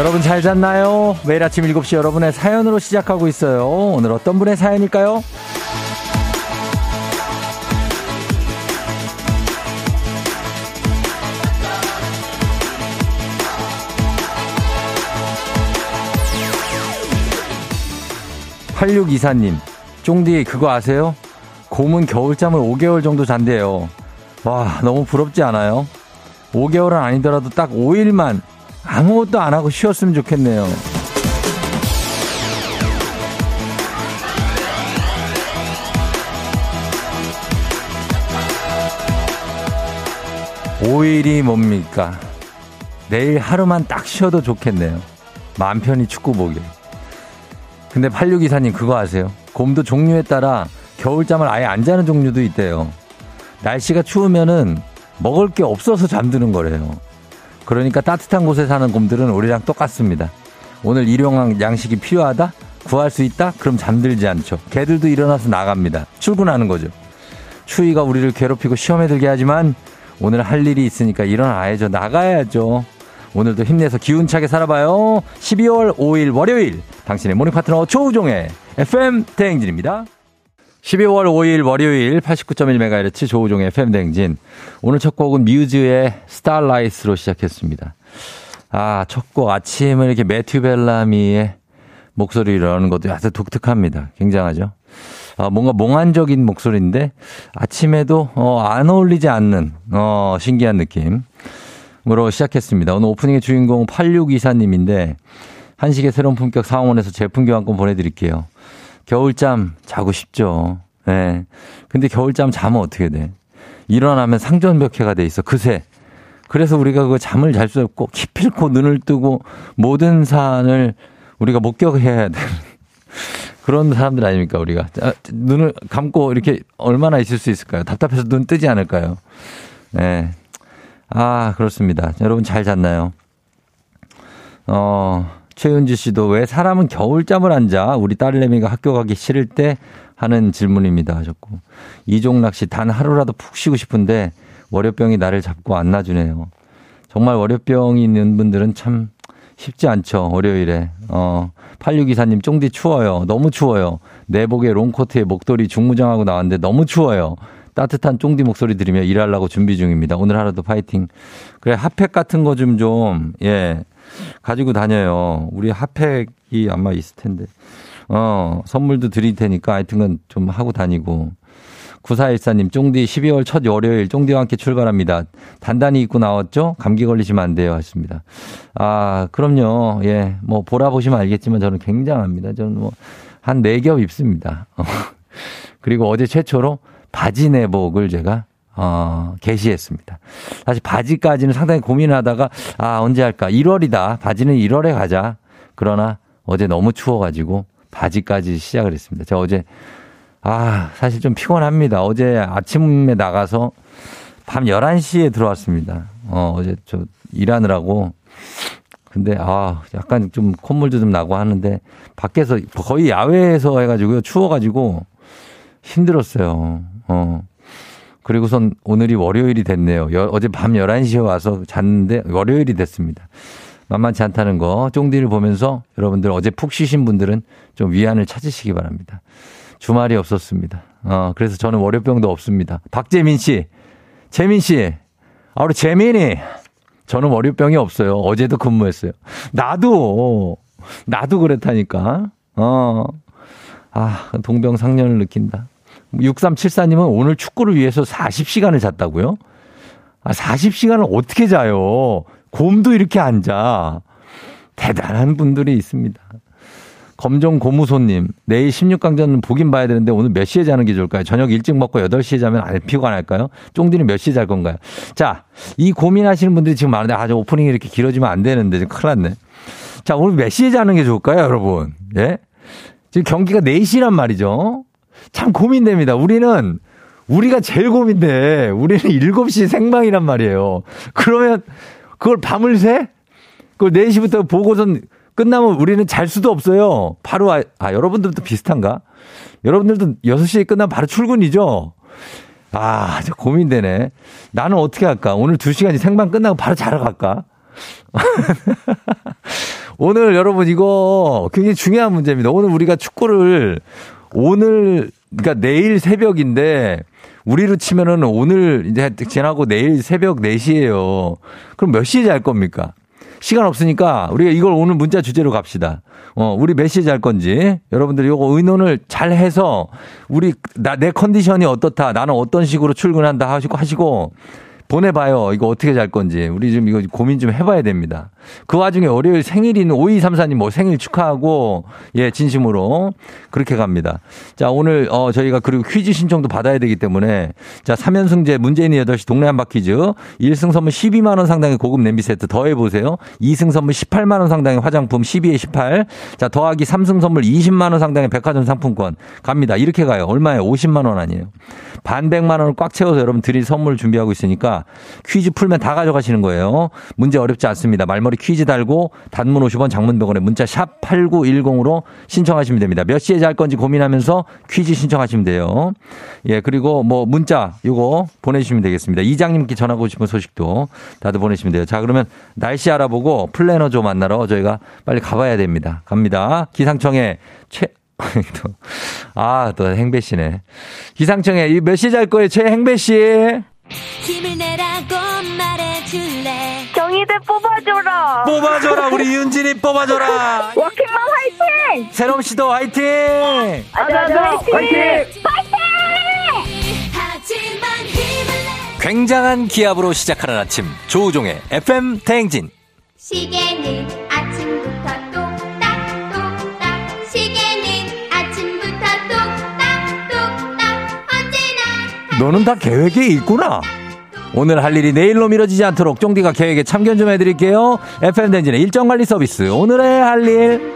여러분 잘 잤나요? 매일 아침 7시 여러분의 사연으로 시작하고 있어요. 오늘 어떤 분의 사연일까요? 8624님, 쫑디 그거 아세요? 곰은 겨울잠을 5개월 정도 잔대요. 와, 너무 부럽지 않아요? 5개월은 아니더라도 딱 5일만 아무것도 안 하고 쉬었으면 좋겠네요. (5일이) 뭡니까? 내일 하루만 딱 쉬어도 좋겠네요. 마음 편히 축구 보길. 근데 8624님 그거 아세요? 곰도 종류에 따라 겨울잠을 아예 안 자는 종류도 있대요. 날씨가 추우면은 먹을 게 없어서 잠드는 거래요 그러니까 따뜻한 곳에 사는 곰들은 우리랑 똑같습니다. 오늘 일용할 양식이 필요하다? 구할 수 있다? 그럼 잠들지 않죠. 개들도 일어나서 나갑니다. 출근하는 거죠. 추위가 우리를 괴롭히고 시험에 들게 하지만 오늘 할 일이 있으니까 일어나야죠. 나가야죠. 오늘도 힘내서 기운차게 살아봐요. 12월 5일 월요일 당신의 모닝 파트너 조우종의 FM 대행진입니다. 12월 5일 월요일 89.1MHz 조우종의 FM댕진. 오늘 첫 곡은 뮤즈의 스타라이트로 시작했습니다. 아, 첫 곡 아침을 이렇게 매튜 벨라미의 목소리를 하는 것도 아주 독특합니다. 굉장하죠. 아, 뭔가 몽환적인 목소리인데 아침에도 어, 안 어울리지 않는 어, 신기한 느낌으로 시작했습니다. 오늘 오프닝의 주인공 8624님인데 한식의 새로운 품격 상원에서 제품 교환권 보내드릴게요. 겨울잠 자고 싶죠. 예. 네. 근데 겨울잠 자면 어떻게 돼? 일어나면 상전벽해가 돼 있어. 그새. 그래서 우리가 그 잠을 잘 수 없고 기필코 눈을 뜨고 모든 사안을 우리가 목격해야 되는 그런 사람들 아닙니까 우리가 자, 눈을 감고 이렇게 얼마나 있을 수 있을까요? 답답해서 눈 뜨지 않을까요? 네. 아 그렇습니다. 여러분 잘 잤나요? 어 최은지 씨도 왜 사람은 겨울잠을 안 자? 우리 딸내미가 학교 가기 싫을 때 하는 질문입니다 하셨고 이종락 씨 단 하루라도 푹 쉬고 싶은데 월요병이 나를 잡고 안 놔주네요. 정말 월요병이 있는 분들은 참 쉽지 않죠. 월요일에. 어, 8624님 쫑디 추워요. 너무 추워요. 내복에 롱코트에 목도리 중무장하고 나왔는데 너무 추워요. 따뜻한 쫑디 목소리 들으며 일하려고 준비 중입니다. 오늘 하루도 파이팅. 그래, 핫팩 같은 거 좀 좀, 예, 가지고 다녀요. 우리 핫팩이 아마 있을 텐데. 어, 선물도 드릴 테니까 하여튼간 좀 하고 다니고. 9414님, 쫑디 12월 첫 월요일 쫑디와 함께 출발합니다. 단단히 입고 나왔죠? 감기 걸리시면 안 돼요. 하십니다. 아, 그럼요. 예, 뭐, 보라 보시면 알겠지만 저는 굉장합니다. 저는 뭐, 한 4겹 입습니다. 그리고 어제 최초로 바지 내복을 제가 어, 게시했습니다. 사실 바지까지는 상당히 고민하다가 아 언제 할까 1월이다 바지는 1월에 가자. 그러나 어제 너무 추워 가지고 바지까지 시작을 했습니다. 제가 어제 아 사실 좀 피곤합니다. 어제 아침에 나가서 밤 11시에 들어왔습니다. 어, 어제 저 일하느라고 근데 아 약간 좀 콧물도 좀 나고 하는데 밖에서 거의 야외에서 해가지고 추워가지고 힘들었어요. 어. 그리고선 오늘이 월요일이 됐네요. 여, 어제 밤 11시에 와서 잤는데 월요일이 됐습니다. 만만치 않다는 거 쫑디를 보면서 여러분들 어제 푹 쉬신 분들은 좀 위안을 찾으시기 바랍니다. 주말이 없었습니다. 어, 그래서 저는 월요병도 없습니다. 박재민 씨, 재민 씨, 아, 우리 재민이, 저는 월요병이 없어요. 어제도 근무했어요. 나도, 나도 그랬다니까. 어, 아, 동병상련을 느낀다. 6374님은 오늘 축구를 위해서 40시간을 잤다고요? 아, 40시간을 어떻게 자요? 곰도 이렇게 안 자. 대단한 분들이 있습니다. 검정 고무손님, 내일 16강전 보긴 봐야 되는데 오늘 몇 시에 자는 게 좋을까요? 저녁 일찍 먹고 8시에 자면 안 피곤할까요? 쫑디는 몇 시에 잘 건가요? 자, 이 고민하시는 분들이 지금 많은데, 아, 저 오프닝이 이렇게 길어지면 안 되는데, 좀 큰일 났네. 자, 오늘 몇 시에 자는 게 좋을까요, 여러분? 예? 지금 경기가 4시란 말이죠. 참 고민됩니다. 우리는 우리가 제일 고민돼. 우리는 7시 생방이란 말이에요. 그러면 그걸 밤을 새? 그걸 4시부터 보고선 끝나면 우리는 잘 수도 없어요. 바로 아, 아 여러분들도 비슷한가? 여러분들도 6시에 끝나면 바로 출근이죠? 아, 저 고민되네. 나는 어떻게 할까? 오늘 2시간이 생방 끝나고 바로 자러 갈까? 오늘 여러분 이거 굉장히 중요한 문제입니다. 오늘 우리가 축구를 오늘 그러니까 내일 새벽인데 우리로 치면은 오늘 이제 지나고 내일 새벽 4시에요. 그럼 몇 시에 잘 겁니까? 시간 없으니까 우리가 이걸 오늘 문자 주제로 갑시다. 어, 우리 몇 시에 잘 건지 여러분들 이거 의논을 잘 해서 우리 나 내 컨디션이 어떻다. 나는 어떤 식으로 출근한다 하시고 하시고 보내봐요. 이거 어떻게 잘 건지. 우리 좀 이거 고민 좀 해봐야 됩니다. 그 와중에 월요일 생일인 5234님 뭐 생일 축하하고, 예, 진심으로. 그렇게 갑니다. 자, 오늘, 어, 저희가 그리고 퀴즈 신청도 받아야 되기 때문에, 자, 3연승제 문재인이 8시 동네 한바 퀴즈. 1승 선물 12만원 상당의 고급 냄비 세트 더해보세요. 2승 선물 18만원 상당의 화장품 12에 18. 자, 더하기 3승 선물 20만원 상당의 백화점 상품권 갑니다. 이렇게 가요. 얼마에 50만원 아니에요. 반백만 원을 꽉 채워서 여러분 드릴 선물 준비하고 있으니까 퀴즈 풀면 다 가져가시는 거예요. 문제 어렵지 않습니다. 말머리 퀴즈 달고 단문 50원 장문 100원에 문자 샵 8910으로 신청하시면 됩니다. 몇 시에 잘 건지 고민하면서 퀴즈 신청하시면 돼요. 예, 그리고 뭐 문자 요거 보내주시면 되겠습니다. 이장님께 전하고 싶은 소식도 다들 보내시면 돼요. 자, 그러면 날씨 알아보고 플래너조 만나러 저희가 빨리 가봐야 됩니다. 갑니다. 기상청에 최, 아, 또 행배 씨네. 기상청에 몇 시 잘 거예요, 최 행배 씨? 경희대 뽑아줘라. 뽑아줘라, 우리 윤진이 뽑아줘라. 워킹맘 화이팅! 새롬 씨도 화이팅! 아자아자 화이팅! 내 굉장한 기압으로 시작하는 아침, 조우종의 FM 대행진. 시계는 아침부터 똑딱똑딱 시계는 아침부터 똑딱똑딱 언제나 너는 다 계획에 있구나. 오늘 할 일이 내일로 미뤄지지 않도록 쫑디가 계획에 참견 좀 해드릴게요. FM 댕진의 일정 관리 서비스. 오늘의 할 일.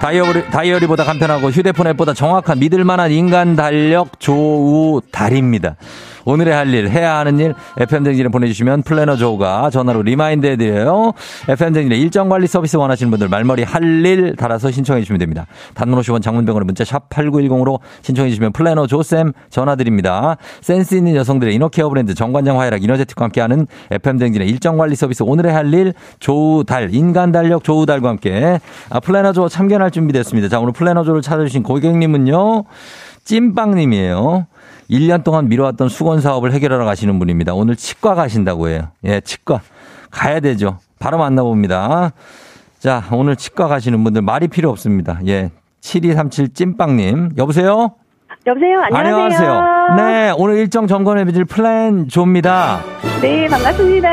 다이어리, 다이어리보다 간편하고 휴대폰 앱보다 정확한 믿을만한 인간 달력 조우 달입니다. 오늘의 할 일, 해야 하는 일, FM댕진에 보내주시면 플래너 조우가 전화로 remind 해드려요. FM댕진의 일정 관리 서비스 원하시는 분들 말머리 할 일 달아서 신청해 주시면 됩니다. 단문 50원 장문 100원의 문자 샵 8910으로 신청해 주시면 플래너 조쌤 전화드립니다. 센스 있는 여성들의 inner care 브랜드 정관장 화이락 이너제틱과 함께하는 FM댕진의 일정 관리 서비스 오늘의 할 일 조우 달, 인간 달력 조우 달과 함께 아, 플래너 조 참견할 준비됐습니다. 자, 오늘 플래너 조를 찾아주신 고객님은요. 찐빵님이에요. 1년 동안 미뤄왔던 숙원 사업을 해결하러 가시는 분입니다. 오늘 치과 가신다고 해요. 예, 치과. 가야 되죠. 바로 만나봅니다. 자, 오늘 치과 가시는 분들 말이 필요 없습니다. 예. 7237 찐빵님. 여보세요? 여보세요. 안녕하세요. 네, 오늘 일정 점검해 드릴 플래너 조입니다. 네, 반갑습니다.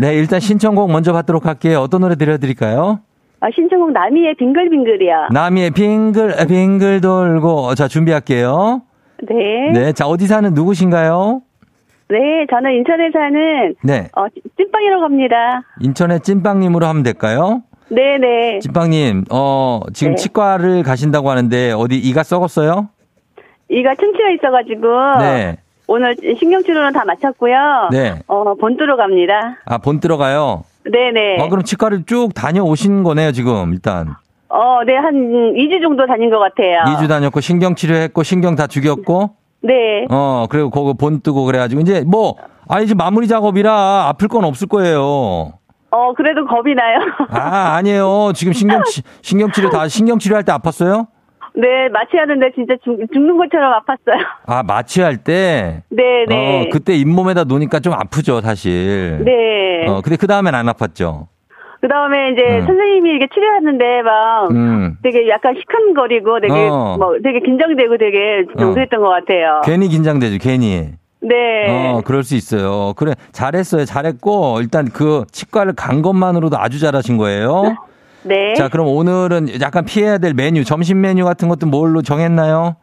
네, 일단 신청곡 먼저 받도록 할게요. 어떤 노래 들려드릴까요? 아, 신청곡 나미의 빙글빙글이요. 나미의 빙글, 빙글 돌고. 자, 준비할게요. 네. 네, 자, 어디 사는 누구신가요? 네, 저는 인천에 사는 네. 어, 찐빵이라고 합니다. 인천의 찐빵님으로 하면 될까요? 네, 네. 찐빵님, 어, 지금 네. 치과를 가신다고 하는데 어디 이가 썩었어요? 이가 층치가 있어가지고 네. 오늘 신경치료는 다 마쳤고요. 네. 어, 본드로 갑니다. 아, 본 들어가요? 네, 네. 어, 그럼 치과를 쭉 다녀오신 거네요, 지금, 일단. 어, 네, 한 2주 정도 다닌 것 같아요. 2주 다녔고, 신경 치료했고, 신경 다 죽였고, 네. 어, 그리고 그거 본 뜨고 그래가지고, 이제 뭐, 아니, 지금 마무리 작업이라 아플 건 없을 거예요. 어, 그래도 겁이 나요. 아, 아니에요. 지금 신경 치, 신경 치료 다, 신경 치료 할 때 아팠어요? 네, 마취하는데 진짜 죽, 죽는 것처럼 아팠어요. 아, 마취할 때? 네, 네. 어, 그때 잇몸에다 놓으니까 좀 아프죠, 사실. 네. 어, 근데 그 다음엔 안 아팠죠. 그 다음에 이제 음. 선생님이 이렇게 치료하는데 막 음. 되게 약간 시큰거리고 되게 어. 뭐 되게 긴장되고 되게 좀 어. 그랬던 것 같아요. 괜히 긴장되죠, 괜히. 네. 어, 그럴 수 있어요. 그래, 잘했어요. 잘했고, 일단 그 치과를 간 것만으로도 아주 잘하신 거예요. 네. 자, 그럼 오늘은 약간 피해야 될 메뉴, 점심 메뉴 같은 것도 뭘로 정했나요?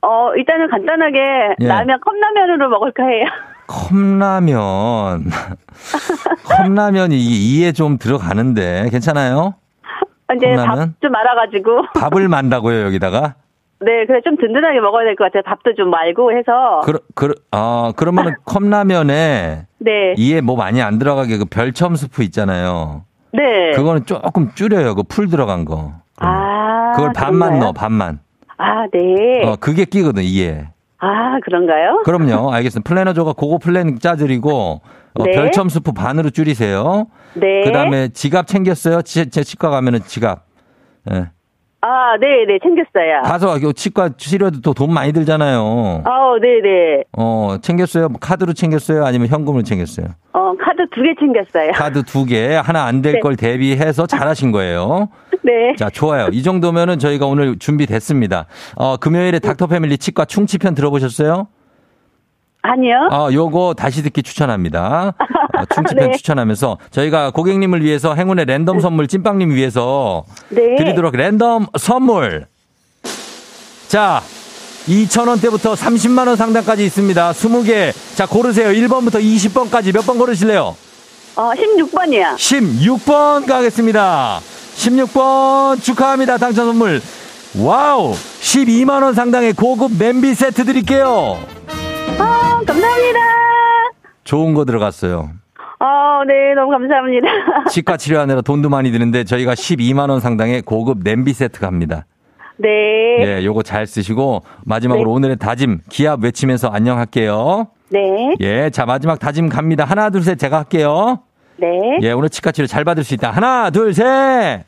어, 일단은 간단하게 예. 라면 컵라면으로 먹을까 해요. 컵라면. 컵라면이 이에 좀 들어가는데, 괜찮아요? 이제 컵라면? 밥좀 말아가지고. 밥을 만다고요, 여기다가? 네, 그래 좀 든든하게 먹어야 될 것 같아요. 밥도 좀 말고 해서. 그, 그, 어, 그러면은 컵라면에 네. 이에 뭐 많이 안 들어가게 그 별첨 스프 있잖아요. 네. 그거는 조금 줄여요. 그 풀 들어간 거. 아. 그걸 반만 그런가요? 넣어, 반만. 아, 네. 어, 그게 끼거든, 이에. 아, 그런가요? 그럼요. 알겠습니다. 플래너조가 그거 플랜 짜드리고 어, 네. 별첨 스프 반으로 줄이세요. 네. 그다음에 지갑 챙겼어요. 제, 제 치과 가면은 지갑. 예. 아, 네, 네, 챙겼어요. 가서 치과 치료도 또 돈 많이 들잖아요. 아, 네, 네. 어, 챙겼어요? 카드로 챙겼어요? 아니면 현금으로 챙겼어요? 어, 카드 두 개 챙겼어요. 카드 두 개, 하나 안될 네. 걸 대비해서 잘하신 거예요. 네. 자, 좋아요. 이 정도면은 저희가 오늘 준비됐습니다. 어, 금요일에 닥터 패밀리 치과 충치편 들어보셨어요? 아니요. 어, 요거 다시 듣기 추천합니다. 어, 충치편 네. 추천하면서 저희가 고객님을 위해서 행운의 랜덤 선물 찐빵님 위해서 네. 드리도록 랜덤 선물. 자, 2,000원대부터 30만원 상당까지 있습니다. 20개. 자, 고르세요. 1번부터 20번까지 몇 번 고르실래요? 어, 16번이요. 16번 가겠습니다. 16번 축하합니다. 당첨 선물. Wow! 12만원 상당의 고급 냄비 세트 드릴게요. 아, 감사합니다. 좋은 거 들어갔어요. 어, 네, 너무 감사합니다. 치과 치료하느라 돈도 많이 드는데 저희가 12만 원 상당의 고급 냄비 세트 갑니다. 네. 예, 요거 잘 쓰시고 마지막으로 네. 오늘의 다짐 기합 외치면서 안녕할게요. 네. 예, 자 마지막 다짐 갑니다. 하나 둘 셋 제가 할게요. 네. 예, 오늘 치과 치료 잘 받을 수 있다. 하나 둘 셋.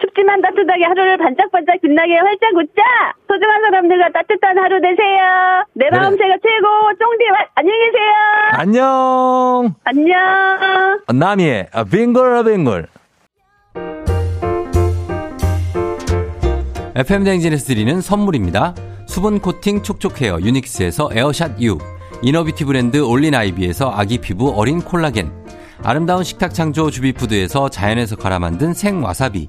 춥지만 따뜻하게 하루를 반짝반짝 빛나게 활짝 웃자! 소중한 사람들과 따뜻한 하루 되세요! 내 그래. 마음 제가 최고! 쫑디, 와- 안녕히 계세요! 안녕. 안녕! 남이의 빙글 빙글. FM 댕진에서 드리는 선물입니다. 수분 코팅 촉촉 헤어 유닉스에서 에어샷 U, 이너비티 브랜드 올린 아이비에서 아기 피부 어린 콜라겐, 아름다운 식탁 창조 주비푸드에서 자연에서 갈아 만든 생와사비,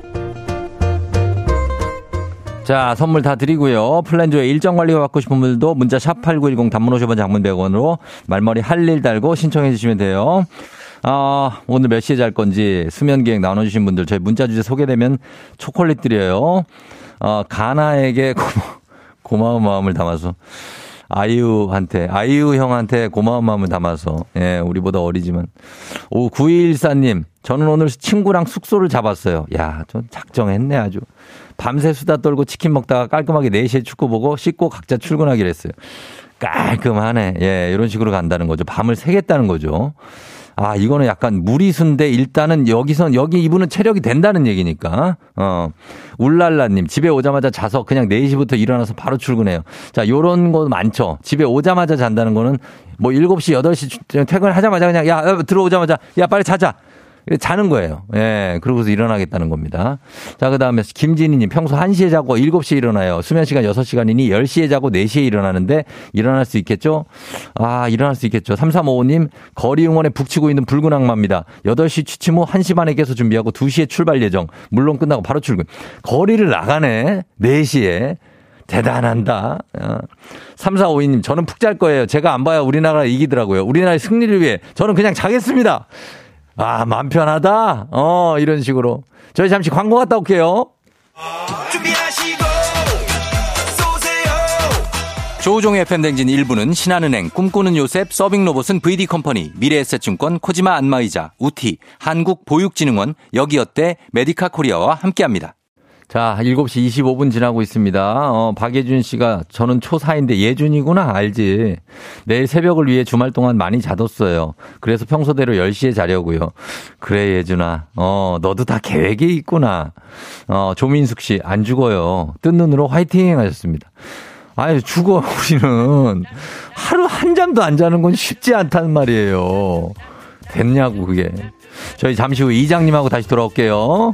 자, 선물 다 드리고요. 플랜조의 일정 관리가 받고 싶은 분들도 문자 샵 8910 단문 50원 장문 100원으로 말머리 할 일 달고 신청해 주시면 돼요. 아, 오늘 몇 시에 잘 건지 수면 계획 나눠 주신 분들 저희 문자 주제 소개되면 초콜릿 드려요. 어, 가나에게 고마, 고마운 마음을 담아서 아이유한테, 아이유 형한테 고마운 마음을 담아서, 예, 우리보다 어리지만. 오, 9214님, 저는 오늘 친구랑 숙소를 잡았어요. 야, 좀 작정했네, 아주. 밤새 수다 떨고 치킨 먹다가 깔끔하게 4시에 축구 보고 씻고 각자 출근하기로 했어요. 깔끔하네. 예, 이런 식으로 간다는 거죠. 밤을 새겠다는 거죠. 아, 이거는 약간 무리수인데 일단은 여기선, 여기 이분은 체력이 된다는 얘기니까. 어. 울랄라 님, 집에 오자마자 자서 그냥 4시부터 일어나서 바로 출근해요. 자, 요런 거 많죠. 집에 오자마자 잔다는 거는 뭐 7시, 8시 퇴근하자마자 그냥 야, 야, 들어오자마자 야, 빨리 자자. 자는 거예요. 예, 그러고서 일어나겠다는 겁니다. 자, 그 다음에 김진희님, 평소 1시에 자고 7시에 일어나요. 수면 시간 6시간이니 10시에 자고 4시에 일어나는데 일어날 수 있겠죠? 아, 일어날 수 있겠죠. 3355님, 거리 응원에 북치고 있는 붉은 악마입니다. 8시 취침 후 1시 반에 깨서 준비하고 2시에 출발 예정. 물론 끝나고 바로 출근. 거리를 나가네. 4시에. 대단한다. 어. 3452님, 저는 푹 잘 거예요. 제가 안 봐야 우리나라 이기더라고요. 우리나라의 승리를 위해 저는 그냥 자겠습니다. 아, 맘 편하다. 어, 이런 식으로. 저희 잠시 광고 갔다 올게요. 준비하시고 쏘세요 조우종의 FM댕진 1부는 신한은행, 꿈꾸는 요셉, 서빙로봇은 VD컴퍼니, 미래에셋증권, 코지마 안마의자, 우티, 한국보육진흥원, 여기어때, 메디카 코리아와 함께합니다. 자, 7시 25분 지나고 있습니다. 어, 박예준 씨가 저는 초사인데 예준이구나 알지. 내일 새벽을 위해 주말 동안 많이 자뒀어요. 그래서 평소대로 10시에 자려고요. 그래 예준아. 어, 너도 다 계획이 있구나. 어, 조민숙 씨 안 죽어요. 뜬 눈으로 화이팅 하셨습니다. 아유, 죽어 우리는 하루 한 잠도 안 자는 건 쉽지 않단 말이에요. 됐냐고 그게. 저희 잠시 후 이장님하고 다시 돌아올게요.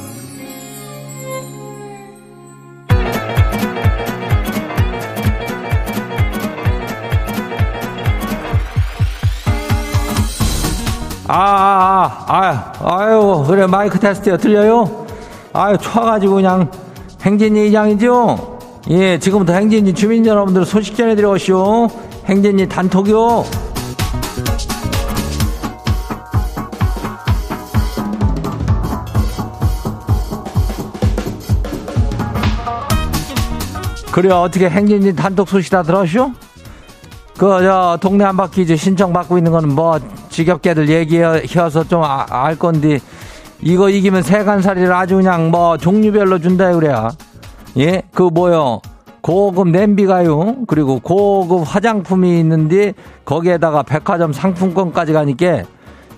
아, 아, 아, 아유, 그래, 마이크 테스트요. 들려요? 아유, 쳐가지고 그냥 행진이 이장이죠? 예, 지금부터 행진이 주민 여러분들 소식 전해드려 오시오. 행진이 단톡이요. 그래, 어떻게 행진이 단톡 소식 다 들었쇼? 그, 저, 동네 한 바퀴 이제 신청받고 있는 거는 뭐, 지겹게들 얘기해서 좀 알 건데, 이거 이기면 세간살이를 아주 그냥 뭐, 종류별로 준다, 그래야. 예? 그 뭐요? 고급 냄비가요. 그리고 고급 화장품이 있는데, 거기에다가 백화점 상품권까지 가니까,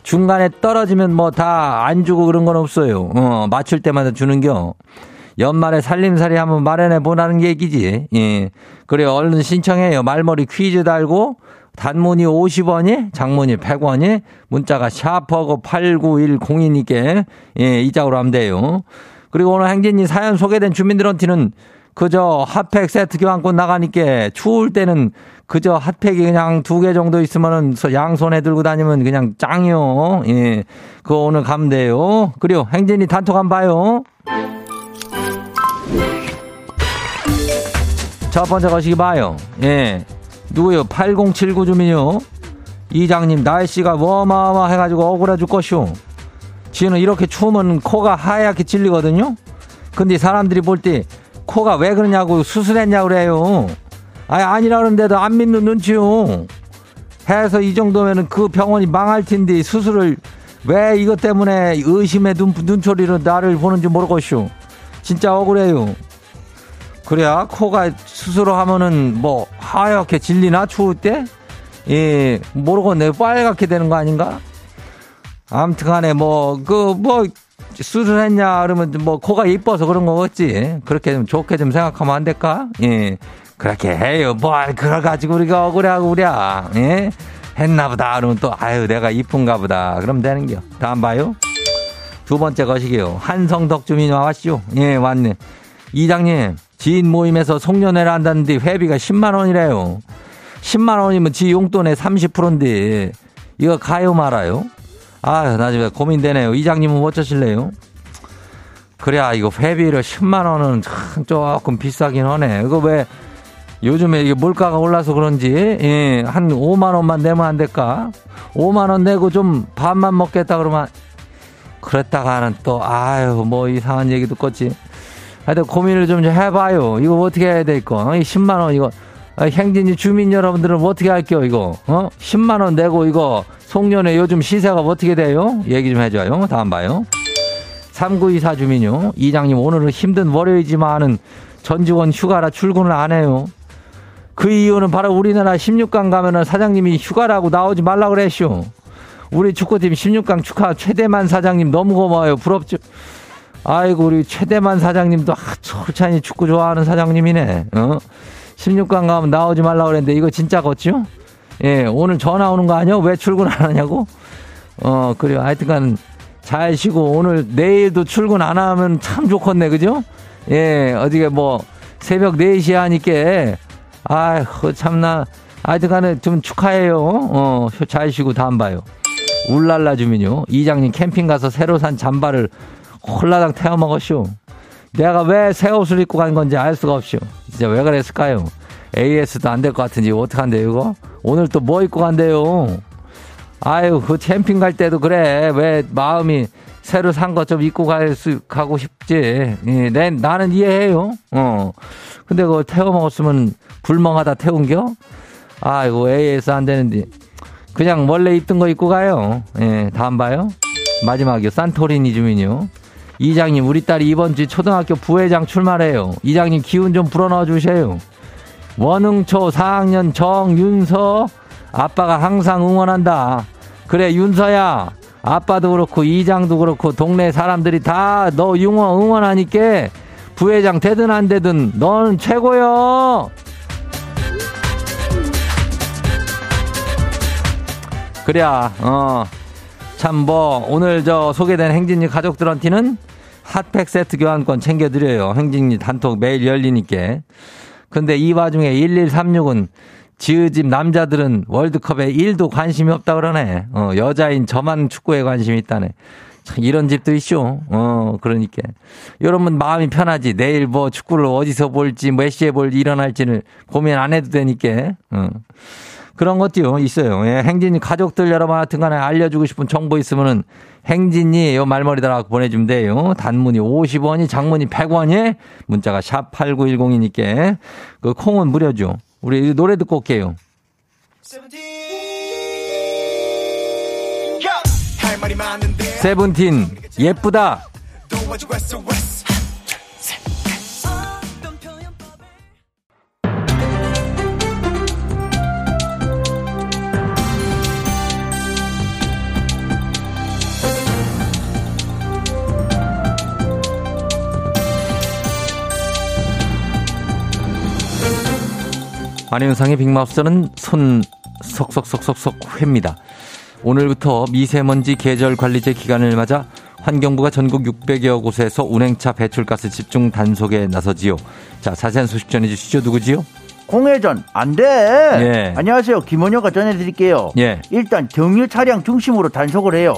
중간에 떨어지면 뭐 다 안 주고 그런 건 없어요. 어, 맞출 때마다 주는겨. 연말에 살림살이 한번 마련해 보라는 얘기지. 예. 그래, 얼른 신청해요. 말머리 퀴즈 달고, 단문이 50원이, 장문이 100원이, 문자가 샤퍼고 89102니께, 예, 이 짝으로 하면 돼요. 그리고 오늘 행진이 사연 소개된 주민들한테는 그저 핫팩 세트 교환권 나가니까 추울 때는 그저 핫팩이 그냥 두 개 정도 있으면은 양손에 들고 다니면 그냥 짱이요. 예. 그거 오늘 가면 돼요. 그리고 행진이 단톡 한번 봐요. 첫 번째 거시기 봐요. 예. 누구요? 8079 주민요. 이장님, 날씨가 어마어마 해가지고 억울해 죽 것이오. 지는 이렇게 추우면 코가 하얗게 질리거든요? 근데 사람들이 볼 때 코가 왜 그러냐고 수술했냐고 그래요. 아니, 아니라 그러는데도 안 믿는 눈치요. 해서 이 정도면은 그 병원이 망할 텐데 수술을 왜 이것 때문에 의심의 눈, 눈초리로 나를 보는지 모르겠쇼. 진짜 억울해요. 그래야 코가 스스로 하면은 뭐 하얗게 질리나 추울 때? 예, 모르겠네. 빨갛게 되는 거 아닌가? 아무튼 간에 뭐, 그, 뭐, 수술했냐, 그러면 뭐, 코가 이뻐서 그런 거겠지. 그렇게 좀 좋게 좀 생각하면 안 될까? 예. 그렇게 해요. 뭘, 그래가지고 우리가 억울해하고 우랴. 예. 했나 보다. 그러면 또, 아유, 내가 이쁜가 보다. 그럼 되는 겨. 다음 봐요. 두 번째 거시기요. 한성덕 주민 와왔시오. 예, 왔네. 이장님, 지인 모임에서 송년회를 한다는데 회비가 10만 원이래요. 10만 원이면 지 용돈의 30%인데 이거 가요 말아요? 아유, 나 지금 고민되네요. 이장님은 뭐 어쩌실래요? 그래야 이거 회비를 10만 원은 참 조금 비싸긴 하네. 이거 왜 요즘에 이게 물가가 올라서 그런지 예, 한 5만 원만 내면 안 될까? 5만 원 내고 좀 밥만 먹겠다 그러면 그랬다가는 또 아유 뭐 이상한 얘기 듣겠지. 하여튼 고민을 좀 해봐요. 이거 어떻게 해야 될까? 10만 원 이거 아, 행진이 주민 여러분들은 뭐 어떻게 할게요 이거? 어? 10만 원 내고 이거 송년회 요즘 시세가 어떻게 돼요? 얘기 좀 해줘요. 다음 봐요. 3924 주민요. 이장님 오늘은 힘든 월요일이지만은 전 직원 휴가라 출근을 안 해요. 그 이유는 바로 우리나라 16강 가면은 사장님이 휴가라고 나오지 말라 그랬쇼. 우리 축구팀 16강 축하 최대만 사장님 너무 고마워요. 부럽죠. 아이고 우리 최대만 사장님도 아, 솔찬히 축구 좋아하는 사장님이네. 어? 16강 가면 나오지 말라 그랬는데 이거 진짜 걷죠? 예, 오늘 전화 오는 거 아니야? 왜 출근 안 하냐고? 어, 그래요. 하여튼간 잘 쉬고 오늘 내일도 출근 안 하면 참 좋겠네. 그죠? 예, 어디게 뭐 새벽 4시에 하니까 아휴, 참나. 하여튼간에 좀 축하해요. 어, 잘 쉬고 다음 봐요. 울랄라 주민요. 이장님 캠핑 가서 새로 산 잠바를 홀라당 태워 먹었쇼. 내가 왜 새 옷을 입고 간 건지 알 수가 없쇼. 진짜 왜 그랬을까요? AS도 안 될 것 같은지 어떡한대요, 이거? 오늘 또 뭐 입고 간대요? 아유, 그 캠핑 갈 때도 그래. 왜 마음이 새로 산거좀 입고 갈 수, 가고 싶지. 예, 내, 나는 이해해요. 어. 근데 그거 태워 먹었으면 불멍하다 태운겨? 아이고, AS 안 되는데. 그냥 원래 입던 거 입고 가요. 예, 다음 봐요. 마지막이요. 산토리니 주민요. 이장님, 우리 딸이 이번 주 초등학교 부회장 출마해요. 이장님, 기운 좀 불어넣어 주세요. 원흥초 4학년 정윤서. 아빠가 항상 응원한다. 그래, 윤서야. 아빠도 그렇고, 이장도 그렇고, 동네 사람들이 다 너 응원, 응원하니까 부회장 되든 안 되든 넌 최고요! 그래야, 어. 참, 뭐, 오늘 저 소개된 행진이 가족들한테는 핫팩 세트 교환권 챙겨드려요. 행진이 단톡 매일 열리니까. 근데 이 와중에 1136은 지으집 남자들은 월드컵에 1도 관심이 없다 그러네. 어, 여자인 저만 축구에 관심이 있다네. 참 이런 집도 있쇼. 어, 그러니까. 여러분 마음이 편하지. 내일 뭐 축구를 어디서 볼지, 몇 시에 볼 일어날지는 고민 안 해도 되니까. 어. 그런 것도 있어요. 예, 행진이 가족들 여러분 하여튼 간에 알려주고 싶은 정보 있으면은 행진이 요 말머리다가 보내주면 돼요. 단문이 50원이 장문이 100원이 문자가 샵 8910이니까 그 콩은 무료죠. 우리 노래 듣고 올게요. 세븐틴 예쁘다. 안현상의 빅마우스는 손 석석석석석 회입니다. 오늘부터 미세먼지 계절 관리제 기간을 맞아 환경부가 전국 600여 곳에서 운행차 배출가스 집중 단속에 나서지요. 자, 자세한 소식 전해주시죠. 누구지요? 공회전 안 돼. 예. 안녕하세요. 김원효가 전해드릴게요. 예. 일단 경유 차량 중심으로 단속을 해요.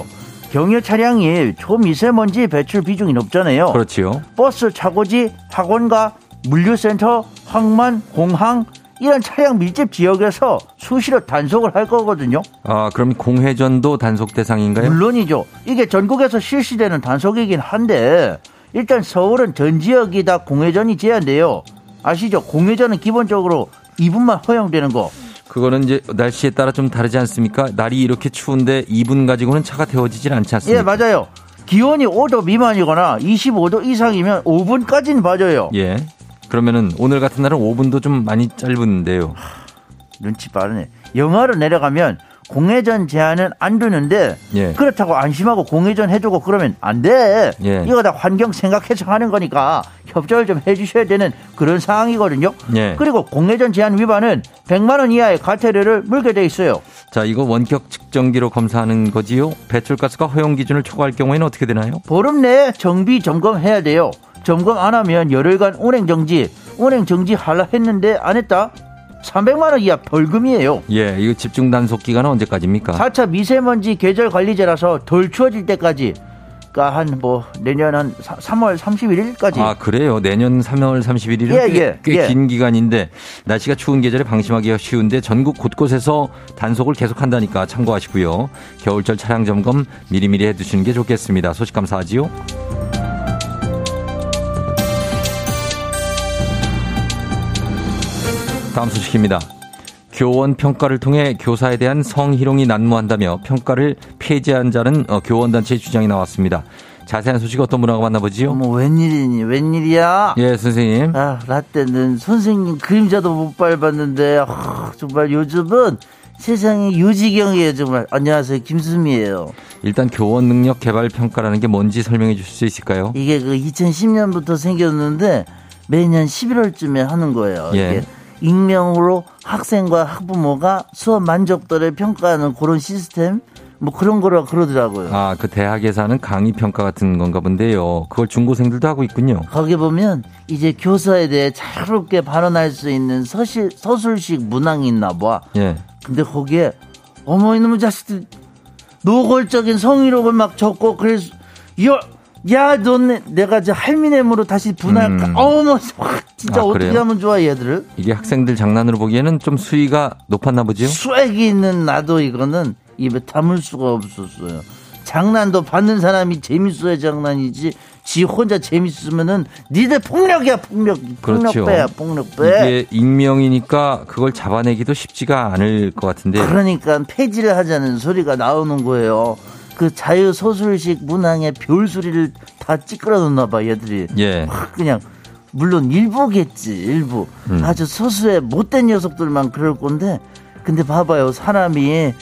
경유 차량이 초미세먼지 배출 비중이 높잖아요. 그렇지요. 버스, 차고지, 학원가, 물류센터, 항만, 공항 이런 차량 밀집 지역에서 수시로 단속을 할 거거든요. 아, 그럼 공회전도 단속 대상인가요? 물론이죠. 이게 전국에서 실시되는 단속이긴 한데 일단 서울은 전 지역이 다 공회전이 제한돼요. 아시죠? 공회전은 기본적으로 2분만 허용되는 거. 그거는 이제 날씨에 따라 좀 다르지 않습니까? 날이 이렇게 추운데 2분 가지고는 차가 데워지질 않지 않습니까? 예, 맞아요. 기온이 5도 미만이거나 25도 이상이면 5분까지는 봐줘요. 예. 그러면은 오늘 같은 날은 5분도 좀 많이 짧은데요. 눈치 빠르네. 영하로 내려가면 공회전 제한은 안 두는데 예. 그렇다고 안심하고 공회전 해주고 그러면 안 돼. 예. 이거 다 환경 생각해서 하는 거니까 협조를 좀 해주셔야 되는 그런 상황이거든요. 예. 그리고 공회전 제한 위반은 100만 원 이하의 과태료를 물게 돼 있어요. 자, 이거 원격 측정기로 검사하는 거지요? 배출가스가 허용 기준을 초과할 경우에는 어떻게 되나요? 보름 내에 정비 점검해야 돼요. 점검 안 하면 열흘간 운행 정지, 운행 정지 하려 했는데 안 했다? 300만 원 이하 벌금이에요. 예, 이거 집중 단속 기간은 언제까지입니까? 4차 미세먼지 계절 관리제라서 덜 추워질 때까지 그러니까 한 뭐 내년 한 3월 31일까지 아, 그래요? 내년 3월 31일은 예, 꽤, 예, 꽤 예. 긴 기간인데 날씨가 추운 계절에 방심하기가 쉬운데 전국 곳곳에서 단속을 계속한다니까 참고하시고요. 겨울철 차량 점검 미리미리 해두시는 게 좋겠습니다. 소식 감사하지요. 다음 소식입니다. 교원 평가를 통해 교사에 대한 성희롱이 난무한다며 평가를 폐지한 자는 어, 교원단체의 주장이 나왔습니다. 자세한 소식 어떤 분하고 만나보지요? 어머 웬일이니 웬일이야 예, 선생님. 아 라떼는 선생님 그림자도 못 밟았는데 아, 정말 요즘은 세상이 유지경이에요 정말 안녕하세요 김수미예요 일단 교원 능력 개발 평가라는 게 뭔지 설명해 주실 수 있을까요? 이게 그 2010년부터 생겼는데 매년 11월쯤에 하는 거예요 예. 이게 익명으로 학생과 학부모가 수업 만족도를 평가하는 그런 시스템 뭐 그런 거라 그러더라고요. 아, 그 대학에서 하는 강의 평가 같은 건가 본데요. 그걸 중고생들도 하고 있군요. 거기 보면 이제 교사에 대해 자유롭게 발언할 수 있는 서실, 서술식 문항이 있나 봐. 예. 근데 거기에 어머 이놈의 자식들 노골적인 성희롱을 막 적고 그래서 야, 야, 넌 내가 이제 할미넴으로 다시 분할까? 음. 어머, 확 진짜 아, 어떻게? 하면 좋아 얘들을? 이게 학생들 장난으로 보기에는 좀 수위가 높았나 보죠? 수액이 있는 나도 이거는 입에 담을 수가 없었어요. 장난도 받는 사람이 재밌어야 장난이지. 지 혼자 재밌으면은 니들 폭력이야 폭력. 그렇죠. 폭력배야 폭력배. 이게 익명이니까 그걸 잡아내기도 쉽지가 않을 것 같은데. 그러니까 폐지를 하자는 소리가 나오는 거예요. 그 자유 소술식 문항에 별 소리를 다 찌끄러 놓나 봐 얘들이. 예. 확 그냥 물론 일부겠지 일부 음. 아주 소수의 못된 녀석들만 그럴 건데 근데 봐봐요 사람이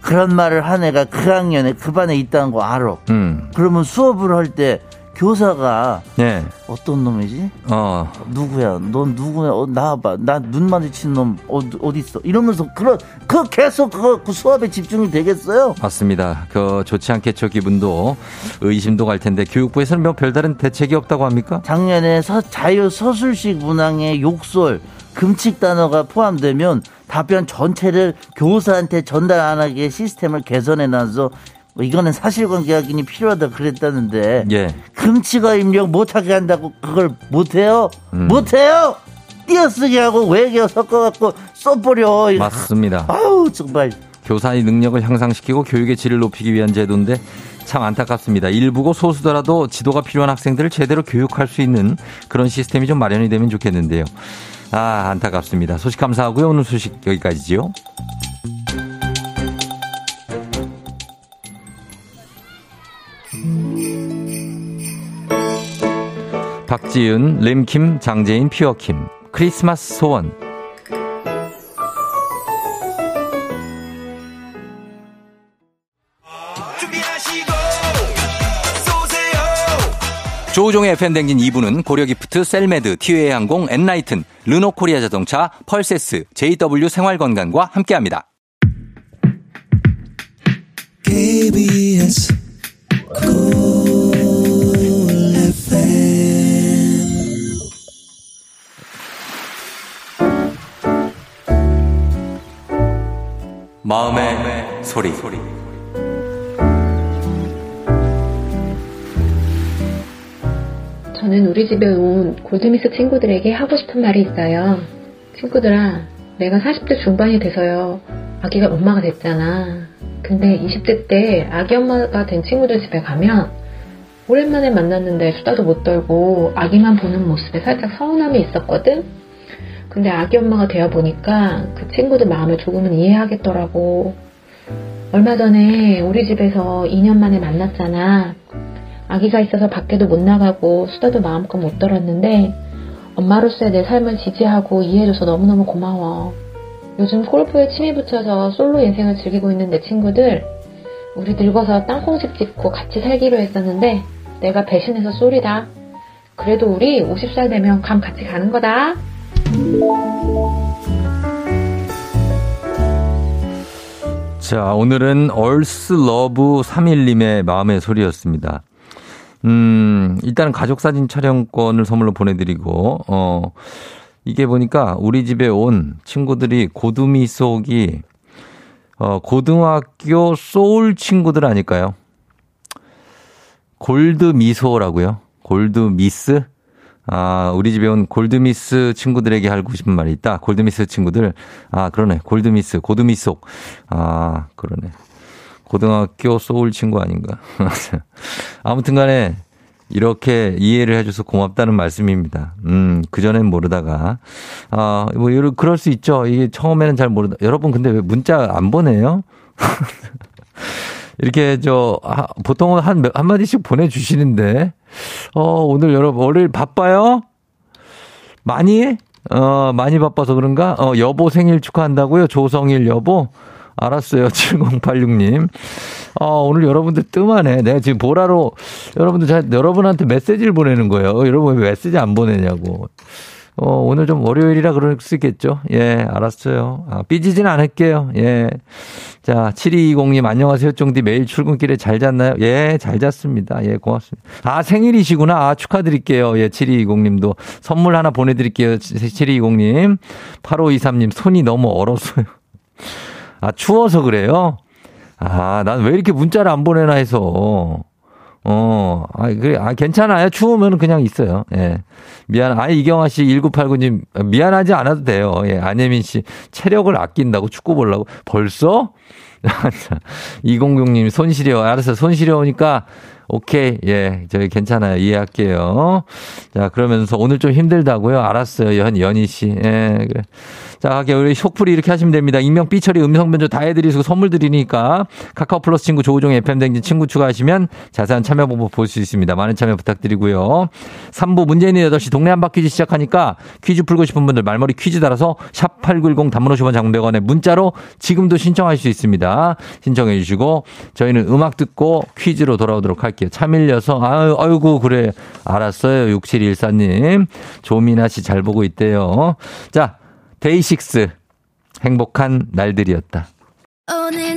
그런 말을 한 애가 그 학년에 그 반에 있다는 거 알아 음. 그러면 수업을 할 때 교사가 예. 어떤 놈이지 어. 누구야 넌 누구야 어, 나와봐 나 눈 마주친 놈 어디 어디 있어 이러면서 그런 그 계속 그, 그 수업에 집중이 되겠어요 맞습니다. 그 좋지 않겠죠 기분도 의심도 갈 텐데 교육부에서는 뭐 별다른 대책이 없다고 합니까? 작년에 서- 자유 서술식 문항에 욕설, 금칙 단어가 포함되면 답변 전체를 교사한테 전달 안 하게 시스템을 개선해 놔서 뭐 이거는 사실관계 확인이 필요하다 그랬다는데 예. 금칙어 입력 못하게 한다고 그걸 못해요? 음. 못해요? 띄어쓰기 하고 외계어 섞어갖고 써버려. 맞습니다. 아우 정말 교사의 능력을 향상시키고 교육의 질을 높이기 위한 제도인데 참 안타깝습니다. 일부고 소수더라도 지도가 필요한 학생들을 제대로 교육할 수 있는 그런 시스템이 좀 마련이 되면 좋겠는데요. 아, 안타깝습니다. 소식 감사하고요. 오늘 소식 여기까지지요. 박지윤, 림킴, 장재인, 퓨어킴, 크리스마스 소원. 조우종의 FM대행진 2부는 고려기프트, 셀메드, 티웨이 항공, 엔라이튼, 르노코리아 자동차, 펄세스, JW 생활건강과 함께합니다. KBS 마음의, 소리. 저는 우리 집에 온 골드미스 친구들에게 하고 싶은 말이 있어요. 친구들아, 내가 40대 중반이 돼서요. 아기가 엄마가 됐잖아. 근데 20대 때 아기 엄마가 된 친구들 집에 가면 오랜만에 만났는데 수다도 못 떨고 아기만 보는 모습에 살짝 서운함이 있었거든? 근데 아기 엄마가 되어 보니까 그 친구들 마음을 조금은 이해하겠더라고. 얼마 전에 우리 집에서 2년 만에 만났잖아. 아기가 있어서 밖에도 못 나가고 수다도 마음껏 못 떨었는데 엄마로서의 내 삶을 지지하고 이해해줘서 너무너무 고마워. 요즘 골프에 침이 붙여서 솔로 인생을 즐기고 있는 내 친구들 우리 늙어서 땅콩집 짓고 같이 살기로 했었는데 내가 배신해서 쏠이다. 그래도 우리 50살 되면 감 같이 가는 거다. 자, 오늘은 얼스 러브 3일님의 마음의 소리였습니다. 음, 일단은 가족 사진 촬영권을 선물로 보내드리고, 어, 이게 보니까 우리 집에 온 친구들이 고두미 속이, 어, 고등학교 소울 친구들 아닐까요? 골드 미소라고요? 골드 미스? 아, 우리 집에 온 골드미스 친구들에게 하고 싶은 말이 있다. 골드미스 친구들. 아, 그러네. 골드미스, 고드미속. 아, 그러네. 고등학교 소울 친구 아닌가. 아무튼 간에 이렇게 이해를 해줘서 고맙다는 말씀입니다. 음, 그전엔 모르다가. 아, 뭐, 이런, 그럴 수 있죠. 이게 처음에는 잘 모르다. 여러분, 근데 왜 문자 안 보내요? 이렇게 저 아, 보통은 한 몇- 한마디씩 보내 주시는데 어 오늘 여러분 월요일 바빠요? 많이? 어 많이 바빠서 그런가? 어 여보 생일 축하한다고요? 조성일 여보? 알았어요. 7086님. 어, 오늘 여러분들 뜸하네. 내가 지금 보라로 여러분들 잘, 여러분한테 메시지를 보내는 거예요. 어, 여러분 왜 메시지 안 보내냐고. 어, 오늘 좀 월요일이라 그럴 수 있겠죠. 예, 알았어요. 아, 삐지진 않을게요. 예. 자, 7220님, 안녕하세요. 쫑디 매일 출근길에 잘 잤나요? 예, 잘 잤습니다. 예, 고맙습니다. 아, 생일이시구나. 아, 축하드릴게요. 예, 7220님도. 선물 하나 보내드릴게요. 7220님. 8523님, 손이 너무 얼었어요. 아, 추워서 그래요? 아, 난 왜 이렇게 문자를 안 보내나 해서. 어, 아, 그래, 아, 괜찮아요. 추우면 그냥 있어요. 예. 미안, 아, 이경아 씨 1989님, 미안하지 않아도 돼요. 예, 안예민 씨, 체력을 아낀다고 축구 보려고. 벌써? 206님, 손 시려. 알았어. 손 시려우니까, 오케이. 예, 저희 괜찮아요. 이해할게요. 자, 그러면서 오늘 좀 힘들다고요? 알았어요. 연, 연희 씨. 예, 그래. 자, 우리 쇼풀이 이렇게 하시면 됩니다. 익명 삐처리 음성 변조 다 해드리고 선물 드리니까 카카오 플러스 친구 조우종 FM 댕진 친구 추가하시면 자세한 참여 방법 볼 수 있습니다. 많은 참여 부탁드리고요. 3부 문재인이 8시 동네 한바 퀴즈 시작하니까 퀴즈 풀고 싶은 분들 말머리 퀴즈 달아서 샵 8910 단문 50원 장대원에 문자로 지금도 신청하실 수 있습니다. 신청해 주시고 저희는 음악 듣고 퀴즈로 돌아오도록 할게요. 참일려서 아유 아이고 그래 알았어요. 6714님 조민아 씨 잘 보고 있대요. 자 데이식스 행복한 날들이었다. 오늘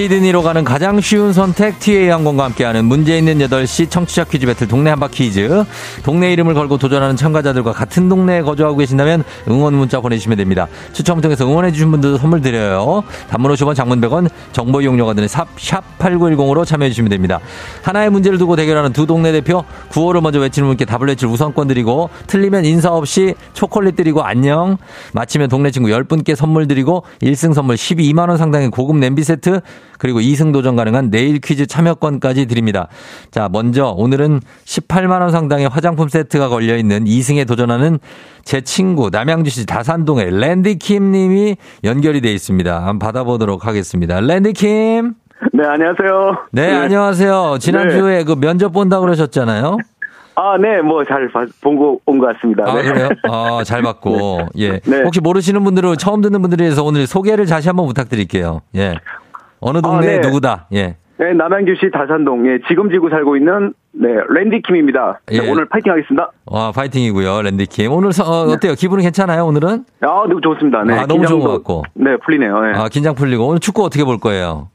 시드니로 가는 가장 쉬운 선택 TA 항공과 함께하는 문제 있는 8시 청취자 퀴즈 배틀 동네 한바 퀴즈 동네 이름을 걸고 도전하는 참가자들과 같은 동네에 거주하고 계신다면 응원 문자 보내주시면 됩니다. 추첨을 통해서 응원해 주신 분들도 선물 드려요. 단문 50원 장문 100원 정보 이용료가 드는 샵 8910으로 참여해 주시면 됩니다. 하나의 문제를 두고 대결하는 두 동네 대표 구호를 먼저 외치는 분께 답을 외칠 우선권 드리고 틀리면 인사 없이 초콜릿 드리고 안녕 마치면 동네 친구 10분께 선물 드리고 1승 선물 12만 원 상당의 고급 냄비 세트 그리고 2승 도전 가능한 내일 퀴즈 참여권까지 드립니다. 자, 먼저 오늘은 18만 원 상당의 화장품 세트가 걸려 있는 2승에 도전하는 제 친구 남양주시 다산동의 랜디킴 님이 연결이 돼 있습니다. 한번 받아보도록 하겠습니다. 랜디킴. 네, 안녕하세요. 네, 안녕하세요. 지난주에 그 면접 본다고 그러셨잖아요. 아, 네, 뭐 잘 본 거 온 것 같습니다. 아, 네. 그래요? 아, 잘 받고. 예. 네. 혹시 모르시는 분들은 처음 듣는 분들을 위해서 오늘 소개를 다시 한번 부탁드릴게요. 예. 어느 동네 아, 네. 누구다. 예. 네, 남양주시 다산동, 예, 지금 지구 살고 있는, 네, 랜디킴입니다. 네, 예. 오늘 파이팅 하겠습니다. 와, 파이팅이고요. 랜디킴. 오늘 서, 어, 어때요? 기분은 괜찮아요, 오늘은? 아, 네, 좋습니다. 네. 아, 너무 좋은 것 같고. 네, 풀리네요. 네. 아, 긴장 풀리고. 오늘 축구 어떻게 볼 거예요?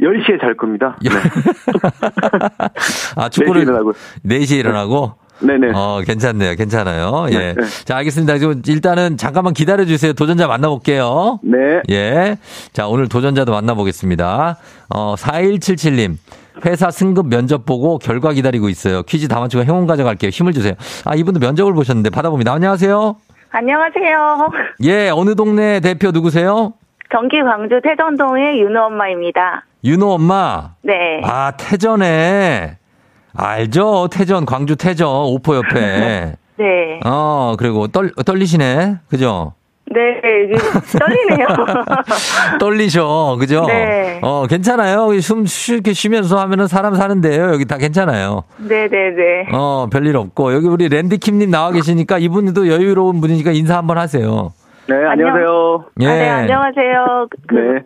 10시에 잘 겁니다. 네. 아, 축구를 4시에 일어나고. 4시에 일어나고? 네네. 어, 괜찮네요. 괜찮아요. 예. 네, 네. 자, 알겠습니다. 지금 일단은 잠깐만 기다려 주세요. 도전자 만나볼게요. 네. 예. 자, 오늘 도전자도 만나보겠습니다. 어, 4177님. 회사 승급 면접 보고 결과 기다리고 있어요. 퀴즈 다 맞추고 행운 가져갈게요. 힘을 주세요. 아, 이분도 면접을 보셨는데 받아봅니다. 안녕하세요. 안녕하세요. 예, 어느 동네 대표 누구세요? 경기 광주 태전동의 윤호 엄마입니다. 윤호 엄마. 네. 아, 태전에. 알죠? 태전, 광주 태전, 오포 옆에. 네. 어, 그리고 떨, 떨리시네. 그죠? 네, 이게 떨리네요. 떨리셔. 그죠? 네. 어, 괜찮아요. 숨 쉽게 쉬면서 하면은 사람 사는데요. 여기 다 괜찮아요. 네 네 네. 어, 별일 없고. 여기 우리 랜디 킴님 나와 계시니까 이분도 여유로운 분이니까 인사 한번 하세요. 네, 안녕하세요. 예. 아, 네, 안녕하세요. 그, 네.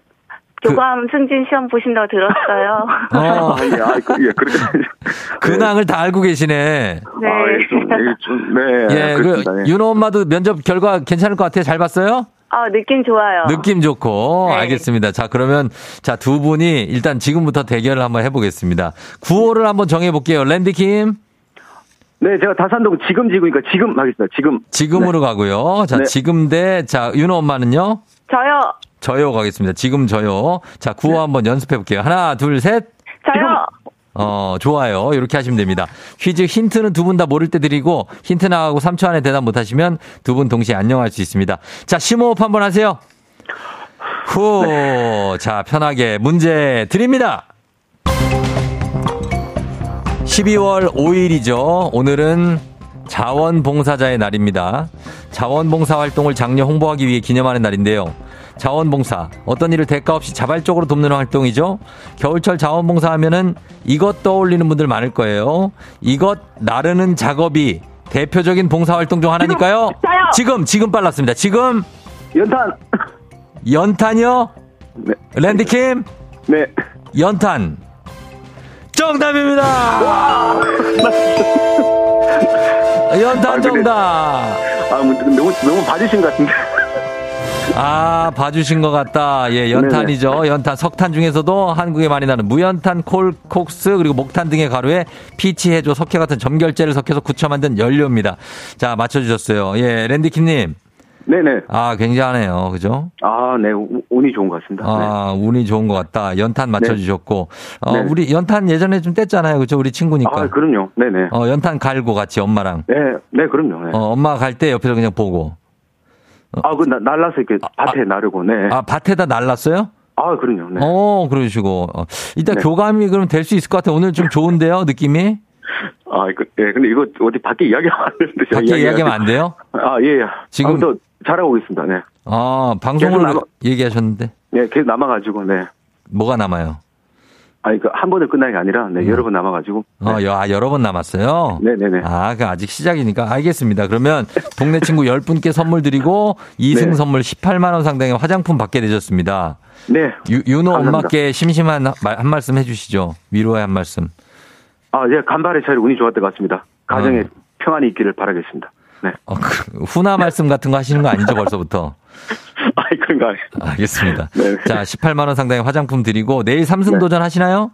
교감 승진 시험 보신다고 들었어요. 어, 아, 예, 아, 그, 예, 그렇게. 근황을 다 알고 계시네. 네. 아, 예, 좀, 예, 좀, 네. 예, 그. 예. 윤호 엄마도 면접 결과 괜찮을 것 같아요. 잘 봤어요? 아, 느낌 좋아요. 느낌 좋고. 네. 알겠습니다. 자, 그러면, 자, 두 분이 일단 지금부터 대결을 한번 해보겠습니다. 구호를 한번 정해볼게요. 랜디킴. 네, 제가 다산동 지금 지구니까 지금 하겠습니다. 지금. 지금으로 가고요. 자, 네. 지금 대, 자, 윤호 엄마는요? 저요. 저요 가겠습니다. 지금 저요. 자, 구호 한번 연습해 볼게요. 하나, 둘, 셋. 저요. 어, 좋아요. 이렇게 하시면 됩니다. 퀴즈 힌트는 두 분 다 모를 때 드리고 힌트 나가고 3초 안에 대답 못 하시면 두 분 동시에 안녕할 수 있습니다. 자, 심호흡 한번 하세요. 후. 자, 편하게 문제 드립니다. 12월 5일이죠. 오늘은 자원봉사자의 날입니다. 자원봉사 활동을 장려 홍보하기 위해 기념하는 날인데요. 자원봉사 어떤 일을 대가 없이 자발적으로 돕는 활동이죠. 겨울철 자원봉사 하면은 이것 떠올리는 분들 많을 거예요. 이것 나르는 작업이 대표적인 봉사 활동 중 하나니까요. 지금 지금 빨랐습니다. 지금 연탄. 연탄이요. 네. 랜디킴 네. 연탄 정답입니다. 연탄 아, 근데- 정답. 아, 뭐, 너무, 너무 봐주신 것 같은데. 아, 봐주신 것 같다. 예, 연탄이죠. 연탄, 석탄 중에서도 한국에 많이 나는 무연탄, 콜, 콕스, 그리고 목탄 등의 가루에 피치, 해조, 석회 같은 점결제를 섞여서 굳혀 만든 연료입니다. 자, 맞춰주셨어요. 예, 랜디키님. 네네. 아, 굉장하네요. 그죠? 아, 네. 우- 운이 좋은 것 같습니다. 네. 아, 운이 좋은 것 같다. 연탄 맞춰주셨고. 어, 네. 우리 연탄 예전에 좀 뗐잖아요. 그죠? 우리 친구니까. 아, 그럼요. 네네. 어, 연탄 갈고 같이 엄마랑. 네, 네, 그럼요. 네. 어, 엄마가 갈때 옆에서 그냥 보고. 아, 그, 나- 날라서 이렇게 밭에 나르고, 네. 아, 밭에다 날랐어요? 아, 그럼요. 네. 어, 그러시고. 어, 일단 네. 교감이 그럼 될 수 있을 것 같아요. 오늘 좀 좋은데요, 느낌이? 아, 그, 예, 근데 이거 어디 밖에 이야기하면 안 되는데. 밖에 이야기하면 안 돼요? 아, 예, 예. 지금-. 또 잘하고 있습니다. 네. 아, 방송으로 남아- 얘기하셨는데. 네, 계속 남아가지고, 네. 뭐가 남아요? 아니, 그, 한 번에 끝나는 게 아니라, 네, 여러 번 남아가지고. 어, 여, 아, 여러 번 남았어요? 네네네. 아, 그 아직 시작이니까. 알겠습니다. 그러면 동네 친구 10 분께 선물 드리고 2승 네. 선물 18만 원 상당의 화장품 받게 되셨습니다. 네. 유, 윤호 감사합니다. 엄마께 심심한 말- 한 말씀 해주시죠. 위로의 한 말씀. 아, 예, 간발의 차례 운이 좋았던 것 같습니다. 가정에 아. 평안이 있기를 바라겠습니다. 네. 어, 그, 훈화 말씀 같은 거 하시는 거 아니죠, 벌써부터? 아이, 그런가. 알겠습니다. 네. 자, 18만 원 상당의 화장품 드리고 내일 삼승 네. 도전 하시나요?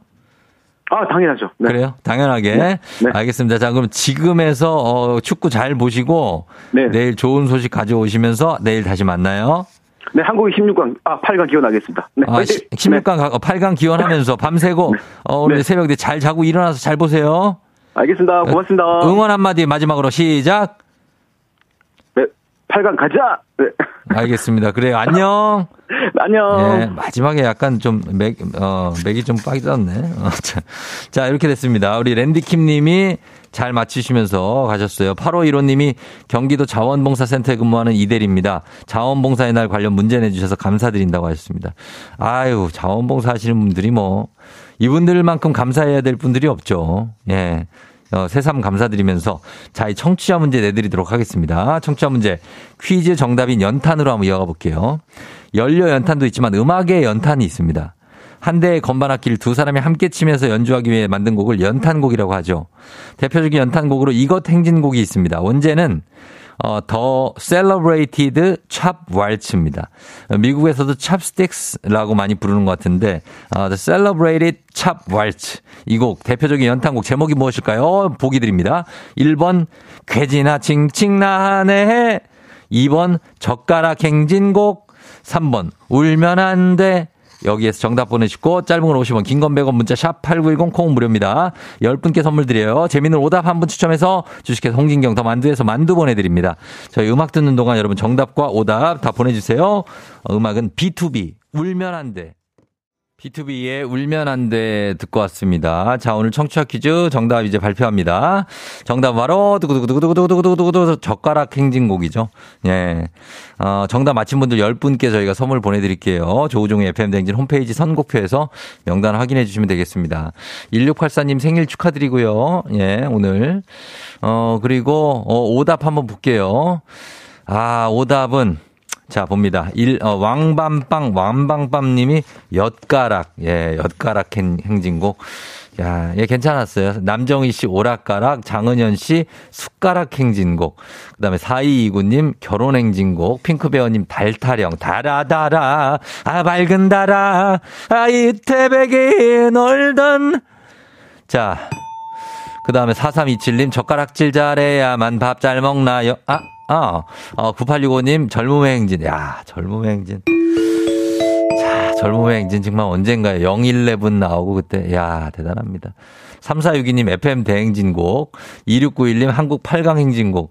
아, 당연하죠. 네. 그래요? 당연하게. 네. 네. 알겠습니다. 자, 그럼 지금에서 어, 축구 잘 보시고 네. 내일 좋은 소식 가져오시면서 내일 다시 만나요. 네, 한국이 16강, 아, 8강 기원하겠습니다. 네. 아, 화이팅! 16강, 가 8강 기원하면서 밤새고 어, 오늘 네. 새벽에 잘 자고 일어나서 잘 보세요. 알겠습니다. 고맙습니다. 응원 한마디 마지막으로 시작. 네, 8강 가자! 네. 알겠습니다. 그래요. 안녕. 안녕. 예, 마지막에 약간 좀 맥, 어, 맥이 좀 빠졌네. 어, 자, 자, 이렇게 됐습니다. 우리 랜디킴 님이 잘 맞히시면서 가셨어요. 8515 님이 경기도 자원봉사센터에 근무하는 이대리입니다. 자원봉사의 날 관련 문제 내주셔서 감사드린다고 하셨습니다. 아유, 자원봉사 하시는 분들이 뭐, 이분들만큼 감사해야 될 분들이 없죠. 예. 어, 새삼 감사드리면서 자, 이 청취자 문제 내드리도록 하겠습니다. 청취자 문제 퀴즈 정답인 연탄으로 한번 이어가 볼게요. 연료 연탄도 있지만 음악의 연탄이 있습니다. 한 대의 건반악기를 두 사람이 함께 치면서 연주하기 위해 만든 곡을 연탄곡이라고 하죠. 대표적인 연탄곡으로 이것 행진곡이 있습니다. 원제는 어, 더 Celebrated Chop Waltz입니다. 미국에서도 Chopsticks라고 많이 부르는 것 같은데 어, Celebrated Chop Waltz 이곡 대표적인 연탄곡 제목이 무엇일까요? 보기 드립니다. 1번 괴지나 칭칭나네 2번 젓가락 행진곡 3번 울면 안 돼. 여기에서 정답 보내시고 짧은 걸 50원 긴 건 100원 문자 샵 8910 콩 무료입니다. 10분께 선물 드려요. 재밌는 오답 한 분 추첨해서 주식회사 홍진경 더 만두에서 만두 보내드립니다. 저희 음악 듣는 동안 여러분 정답과 오답 다 보내주세요. 어, 음악은 B2B 울면 안 돼. B2B의 울면 안 돼 듣고 왔습니다. 자, 오늘 청취자 퀴즈 정답 이제 발표합니다. 정답 바로 두구두구두구두구두구두구두구 젓가락 행진곡이죠. 예. 어, 정답 맞힌 분들 10분께 저희가 선물 보내 드릴게요. 조우종의 FM댕진 홈페이지 선곡표에서 명단 확인해 주시면 되겠습니다. 1684님 생일 축하드리고요. 예, 오늘. 어, 그리고, 어, 오답 한번 볼게요. 아, 오답은 자, 봅니다. 일, 어, 왕밤빵, 왕방밤 님이 엿가락, 예, 엿가락 행, 행진곡. 야, 예, 괜찮았어요. 남정희 씨 오락가락, 장은현 씨 숟가락 행진곡. 그 다음에 4229님 결혼 행진곡, 핑크베어님 달타령, 달아달아, 아, 밝은 달아, 아, 이태백이 놀던. 자, 그 다음에 4327님, 젓가락질 잘해야만 밥 잘 먹나요? 아, 아, 어, 9865님, 젊음의 행진. 야, 젊음의 행진. 자, 젊음의 행진 정말 언젠가요? 011 나오고 그때, 야, 대단합니다. 3462님 FM 대행진곡, 2691님 한국 8강 행진곡,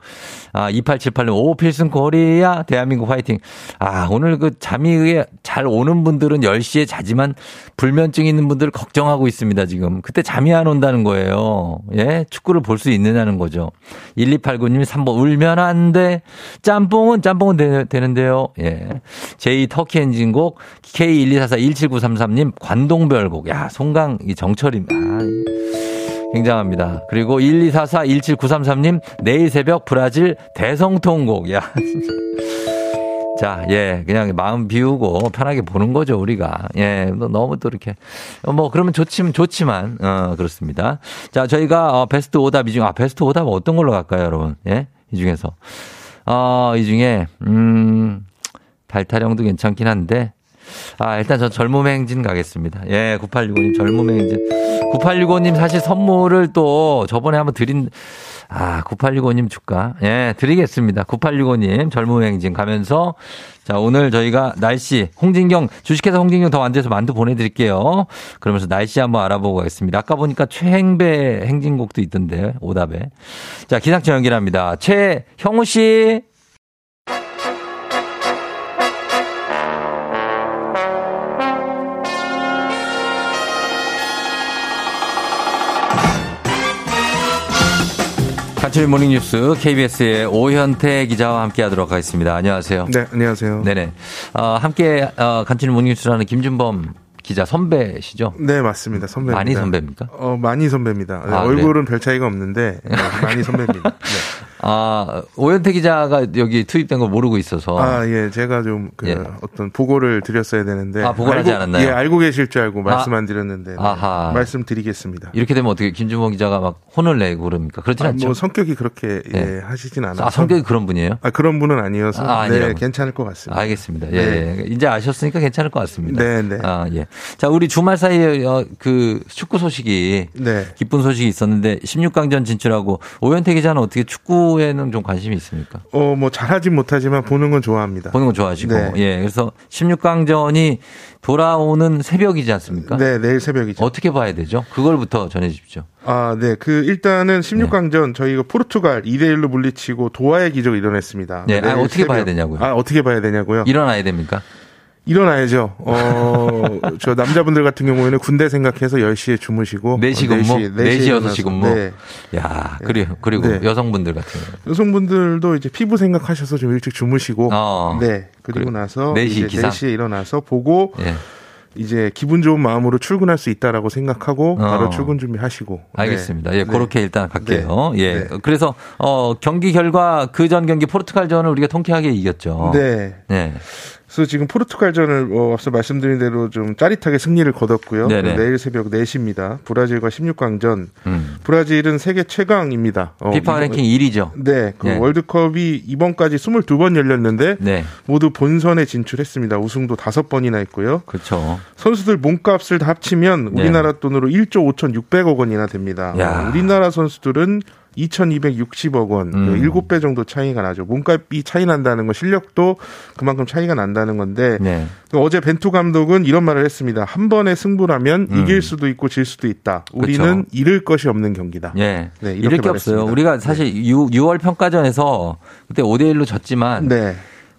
아, 2878님 오 필승 코리아 대한민국 화이팅. 아, 오늘 그 잠이 잘 오는 분들은 10시에 자지만 불면증 있는 분들 걱정하고 있습니다, 지금. 그때 잠이 안 온다는 거예요. 예? 축구를 볼 수 있느냐는 거죠. 1289님 3번 울면 안 돼. 짬뽕은 짬뽕은 되, 되는데요. 예. 제2 터키 엔진곡 K124417933님 관동별곡. 야, 송강 이 정철임. 아, 굉장합니다. 그리고 1244-17933님, 내일 새벽 브라질 대성통곡. 야. 자, 예, 그냥 마음 비우고 편하게 보는 거죠, 우리가. 예, 너- 너무 또 이렇게. 어, 뭐, 그러면 좋지만, 좋지만, 어, 그렇습니다. 자, 저희가, 어, 베스트 오답 이 중, 아, 베스트 오답 어떤 걸로 갈까요, 여러분? 예? 이 중에서. 어, 이 중에, 음, 달타령도 괜찮긴 한데, 아, 일단 저 젊음의 행진 가겠습니다. 예, 9865님 젊음의 행진. 9865님 사실 선물을 또 저번에 한번 드린, 아, 9865님 줄까? 예, 드리겠습니다. 9865님 젊음의 행진 가면서 자, 오늘 저희가 날씨, 홍진경, 주식회사 홍진경 더 완주해서 만두 보내드릴게요. 그러면서 날씨 한번 알아보고 가겠습니다. 아까 보니까 최행배 행진곡도 있던데, 오답에. 자, 기상청 연결합니다. 최형우 씨. 간추린 모닝뉴스 KBS의 오현태 기자와 함께하도록 하겠습니다. 안녕하세요. 네, 안녕하세요. 네네. 어, 함께 어, 간추린 모닝뉴스라는 김준범 기자 선배시죠? 네, 맞습니다. 선배입니다. 많이 선배입니까? 어, 많이 선배입니다. 네, 아, 얼굴은 별 차이가 없는데 네, 많이 선배입니다. 네. 아, 오현태 기자가 여기 투입된 걸 모르고 있어서. 아, 예, 제가 좀 그 예. 어떤 보고를 드렸어야 되는데 아, 보고를 알고, 하지 않았나요? 예, 알고 계실 줄 알고 아. 말씀 안 드렸는데 네, 아하. 말씀드리겠습니다. 이렇게 되면 어떻게 김준범 기자가 막 혼을 내고 그럽니까? 그렇진 아, 않죠. 뭐 성격이 그렇게 예, 네. 하시진 않아서 아, 성격이 그런 분이에요? 아, 그런 분은 아니어서 아, 네, 아니라고. 괜찮을 것 같습니다. 알겠습니다. 예, 네. 예. 이제 아셨으니까 괜찮을 것 같습니다. 네, 네. 아, 예. 자, 우리 주말 사이에 어, 그 축구 소식이 네. 기쁜 소식이 있었는데 16강전 진출하고 오현태 기자는 어떻게 축구 에는 좀 관심이 있습니까? 어, 뭐 잘하진 못하지만 보는 건 좋아합니다. 보는 거 좋아하시고. 네. 예. 그래서 16강전이 돌아오는 새벽이지 않습니까? 네, 내일 새벽이죠. 어떻게 봐야 되죠? 그걸부터 전해 주십시오. 아, 네. 그 일단은 16강전 저희가 포르투갈 2대 1로 물리치고 도하의 기적을 이뤄냈습니다. 네, 아, 어떻게 봐야 되냐고요? 아, 어떻게 봐야 되냐고요? 일어나야 됩니까? 일어나야죠. 어, 저 남자분들 같은 경우에는 군대 생각해서 10시에 주무시고 4시 어, 근무? 4시, 4시, 6시 일어나서. 근무? 네. 야, 그리고 그리고 네. 여성분들 같은 경우. 여성분들도 이제 피부 생각하셔서 좀 일찍 주무시고 어. 네. 그리고 나서 4시 이제 기상? 4시에 일어나서 보고 예. 이제 기분 좋은 마음으로 출근할 수 있다라고 생각하고 바로 어. 출근 준비하시고 알겠습니다. 네. 예, 네. 그렇게 일단 갈게요. 네. 예. 네. 그래서 어 경기 결과 그 전 경기 포르투갈전을 우리가 통쾌하게 이겼죠. 네. 네. 그래서 지금 포르투갈전을 어, 앞서 말씀드린 대로 좀 짜릿하게 승리를 거뒀고요. 네네. 내일 새벽 4시입니다. 브라질과 16강전. 음. 브라질은 세계 최강입니다. 어, 피파 랭킹 1위죠. 네, 그 네. 월드컵이 이번까지 22번 열렸는데 네. 모두 본선에 진출했습니다. 우승도 5번이나 했고요. 그렇죠. 선수들 몸값을 다 합치면 네. 우리나라 돈으로 1조 5,600억 원이나 됩니다. 야. 어, 우리나라 선수들은 2,260억 원, 음. 7배 정도 차이가 나죠. 몸값이 차이 난다는 건 실력도 그만큼 차이가 난다는 건데 네. 그 어제 벤투 감독은 이런 말을 했습니다. 한 번의 승부라면 음. 이길 수도 있고 질 수도 있다. 우리는 그쵸. 잃을 것이 없는 경기다. 예. 네, 이렇게 이럴 게 없어요. 우리가 사실 6, 6월 평가전에서 그때 5대 1로 졌지만 네.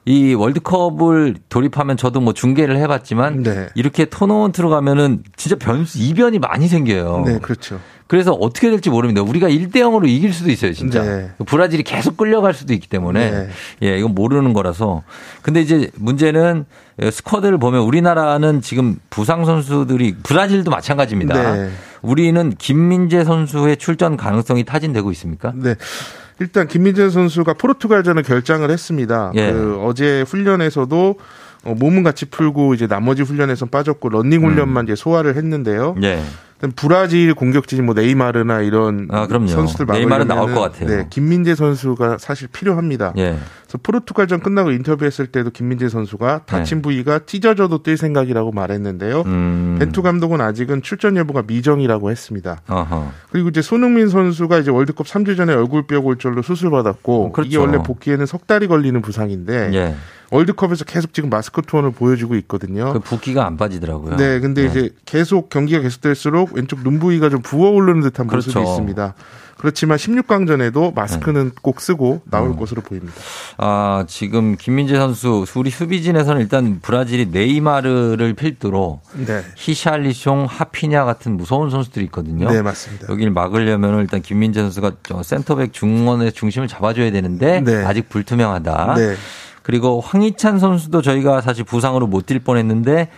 이 월드컵을 돌입하면 저도 뭐 중계를 해봤지만 네. 이렇게 토너먼트로 가면은 진짜 변수 이변이 많이 생겨요. 네, 그렇죠. 그래서 어떻게 될지 모릅니다. 우리가 1대 0으로 이길 수도 있어요, 진짜. 네. 브라질이 계속 끌려갈 수도 있기 때문에. 네. 예, 이건 모르는 거라서. 근데 이제 문제는 스쿼드를 보면 우리나라는 지금 부상 선수들이 브라질도 마찬가지입니다. 네. 우리는 김민재 선수의 출전 가능성이 타진되고 있습니까? 네. 일단 김민재 선수가 포르투갈전을 결장을 했습니다. 예. 그 어제 훈련에서도 어, 몸은 같이 풀고 이제 나머지 훈련에선 빠졌고 런닝 훈련만 이제 소화를 했는데요. 예. 브라질 공격진 뭐 네이마르나 이런 아. 선수들 네이마르는 나올 막으려면은 것 같아요. 네, 김민재 선수가 사실 필요합니다. 예. 그래서 포르투갈전 끝나고 인터뷰했을 때도 김민재 선수가 다친 부위가 찢어져도 뛸 생각이라고 말했는데요. 네. 음. 벤투 감독은 아직은 출전 여부가 미정이라고 했습니다. 어허. 그리고 이제 손흥민 선수가 이제 월드컵 3주 전에 얼굴뼈 골절로 수술받았고 그렇죠. 이게 원래 복귀에는 석 달이 걸리는 부상인데 예. 월드컵에서 계속 지금 마스크 투혼을 보여주고 있거든요. 그 붓기가 안 빠지더라고요. 네, 근데 네. 이제 계속 경기가 계속될수록 왼쪽 눈 부위가 좀 부어 오르는 듯한 모습이 그렇죠. 있습니다. 그렇지만 16강전에도 마스크는 네. 꼭 쓰고 나올 음. 것으로 보입니다. 아, 지금 김민재 선수, 우리 수비진에서는 일단 브라질이 네이마르를 필두로 네. 히샬리숑, 하피냐 같은 무서운 선수들이 있거든요. 네, 맞습니다. 여기를 막으려면 일단 김민재 선수가 저 센터백 중원의 중심을 잡아줘야 되는데 네. 아직 불투명하다. 네. 그리고 황희찬 선수도 저희가 사실 부상으로 못 뛸 뻔했는데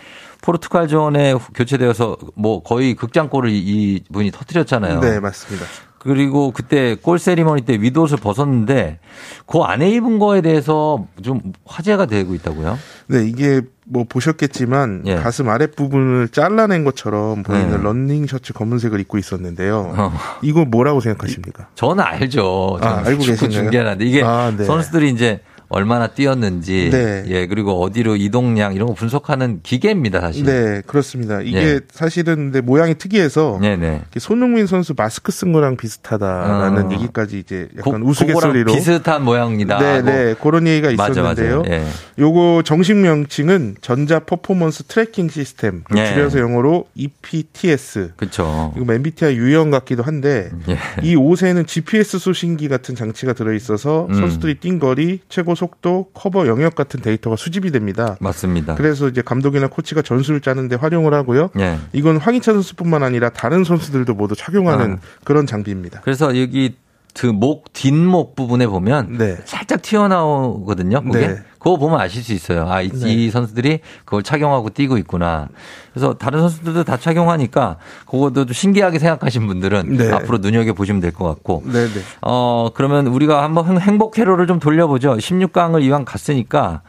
포르투갈전에 교체되어서 뭐 거의 극장골을 이- 이 분이 터뜨렸잖아요. 네, 맞습니다. 그리고 그때 골 세리머니 때 위도옷을 벗었는데 그 안에 입은 거에 대해서 좀 화제가 되고 있다고요? 네, 이게 뭐 보셨겠지만 예. 가슴 아랫 부분을 잘라낸 것처럼 보이는 네. 런닝 셔츠 검은색을 입고 있었는데요. 어. 이거 뭐라고 생각하십니까? 저는 알죠. 아, 저는 알고 축구 계신가요? 중계하는데 이게 아, 네. 선수들이 이제 얼마나 뛰었는지, 네. 예 그리고 어디로 이동량 이런 거 분석하는 기계입니다 사실. 네, 그렇습니다. 이게 예. 사실은 근데 모양이 특이해서 네네. 이렇게 손흥민 선수 마스크 쓴 거랑 비슷하다라는 어. 얘기까지 이제 고- 약간 우스갯소리로 비슷한 모양이다. 네, 하고. 네, 그런 얘기가 맞아, 있었는데요. 맞아요. 예. 요거 정식 명칭은 전자 퍼포먼스 tracking 시스템, 그 예. 줄여서 영어로 EPTS. 그렇죠. 이거 MBTI 유형 같기도 한데 예. 이 옷에는 GPS 수신기 같은 장치가 들어 있어서 음. 선수들이 뛴 거리, 최고 속도, 커버 영역 같은 데이터가 수집이 됩니다. 맞습니다. 그래서 이제 감독이나 코치가 전술을 짜는데 활용을 하고요. 예. 이건 황희찬 선수뿐만 아니라 다른 선수들도 모두 착용하는 아. 그런 장비입니다. 그래서 여기 그 목 뒷목 부분에 보면 네. 살짝 튀어나오거든요. 그게 네. 그거 보면 아실 수 있어요. 아, 이, 네. 이 선수들이 그걸 착용하고 뛰고 있구나. 그래서 다른 선수들도 다 착용하니까 그것도 좀 신기하게 생각하신 분들은 네. 앞으로 눈여겨 보시면 될 것 같고. 네, 네. 어, 그러면 우리가 한번 행- 행복 회로를 좀 돌려보죠. 16강을 이왕 갔으니까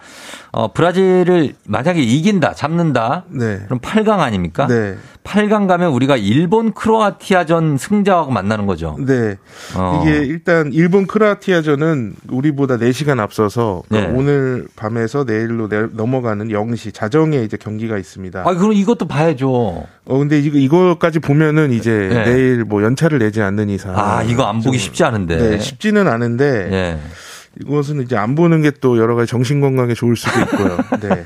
어, 브라질을 만약에 이긴다, 잡는다. 네. 그럼 8강 아닙니까? 네. 8강 가면 우리가 일본 크로아티아전 승자하고 만나는 거죠. 네. 어. 이게 일단 일본 크로아티아전은 우리보다 4시간 앞서서 그러니까 네. 오늘 밤에서 내일로 내- 넘어가는 0시 자정에 이제 경기가 있습니다. 아, 그럼 이것도 봐야죠. 어 근데 이거 이거까지 보면은 이제 네. 내일 뭐 연차를 내지 않는 이상 아, 이거 안 보기 좀- 쉽지 않은데. 네, 쉽지는 않은데 예. 이것은 이제 안 보는 게 또 여러 가지 정신 건강에 좋을 수도 있고요. 네.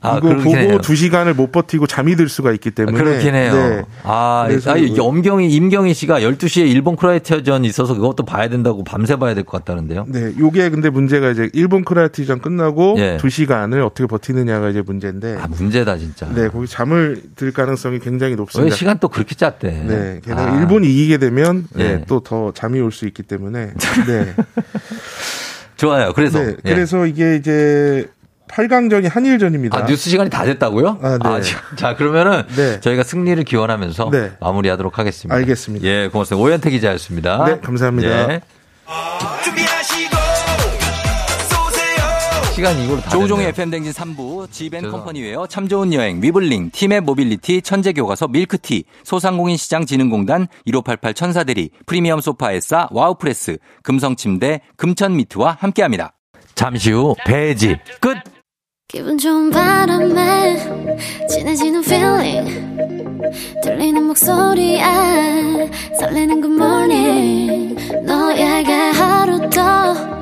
아, 이거 보고 해요. 두 시간을 못 버티고 잠이 들 수가 있기 때문에 그렇긴 해요. 네. 아, 아, 이거- 엄경이, 임경희 씨가 12시에 일본 크로아티아전 있어서 그것도 봐야 된다고 밤새 봐야 될 것 같다는데요. 네, 요게 근데 문제가 이제 일본 크로아티아전 끝나고 예. 두 시간을 어떻게 버티느냐가 이제 문제인데 아, 문제다, 진짜. 네, 거기 잠을 들 가능성이 굉장히 왜 높습니다. 시간 또 그렇게 짰대? 네, 게다가 아. 일본이 이기게 되면 네, 예. 또더 잠이 올 수 있기 때문에 네. 좋아요. 그래서. 네, 예. 그래서 이게 이제 8강전이 한일전입니다. 아, 뉴스 시간이 다 됐다고요? 아, 네. 지금- 자, 그러면은 네. 저희가 승리를 기원하면서 네. 마무리하도록 하겠습니다. 알겠습니다. 예, 고맙습니다. 오현태 기자였습니다. 네, 감사합니다. 예. 시간 이걸로 다 조우종의 됐네요. FM댕진 3부 지벤. 컴퍼니웨어 참 좋은 여행 위블링 팀의 모빌리티 천재 교과서 밀크티 소상공인 시장 진흥공단 1588 천사대리 프리미엄 소파 에싸 와우프레스 금성 침대 금천 미트와 함께합니다. 잠시 후 배지 끝. 기분 좋은 바람에 진해지는 feeling 들리는 목소리에 설레는 good morning 너에게 하루 더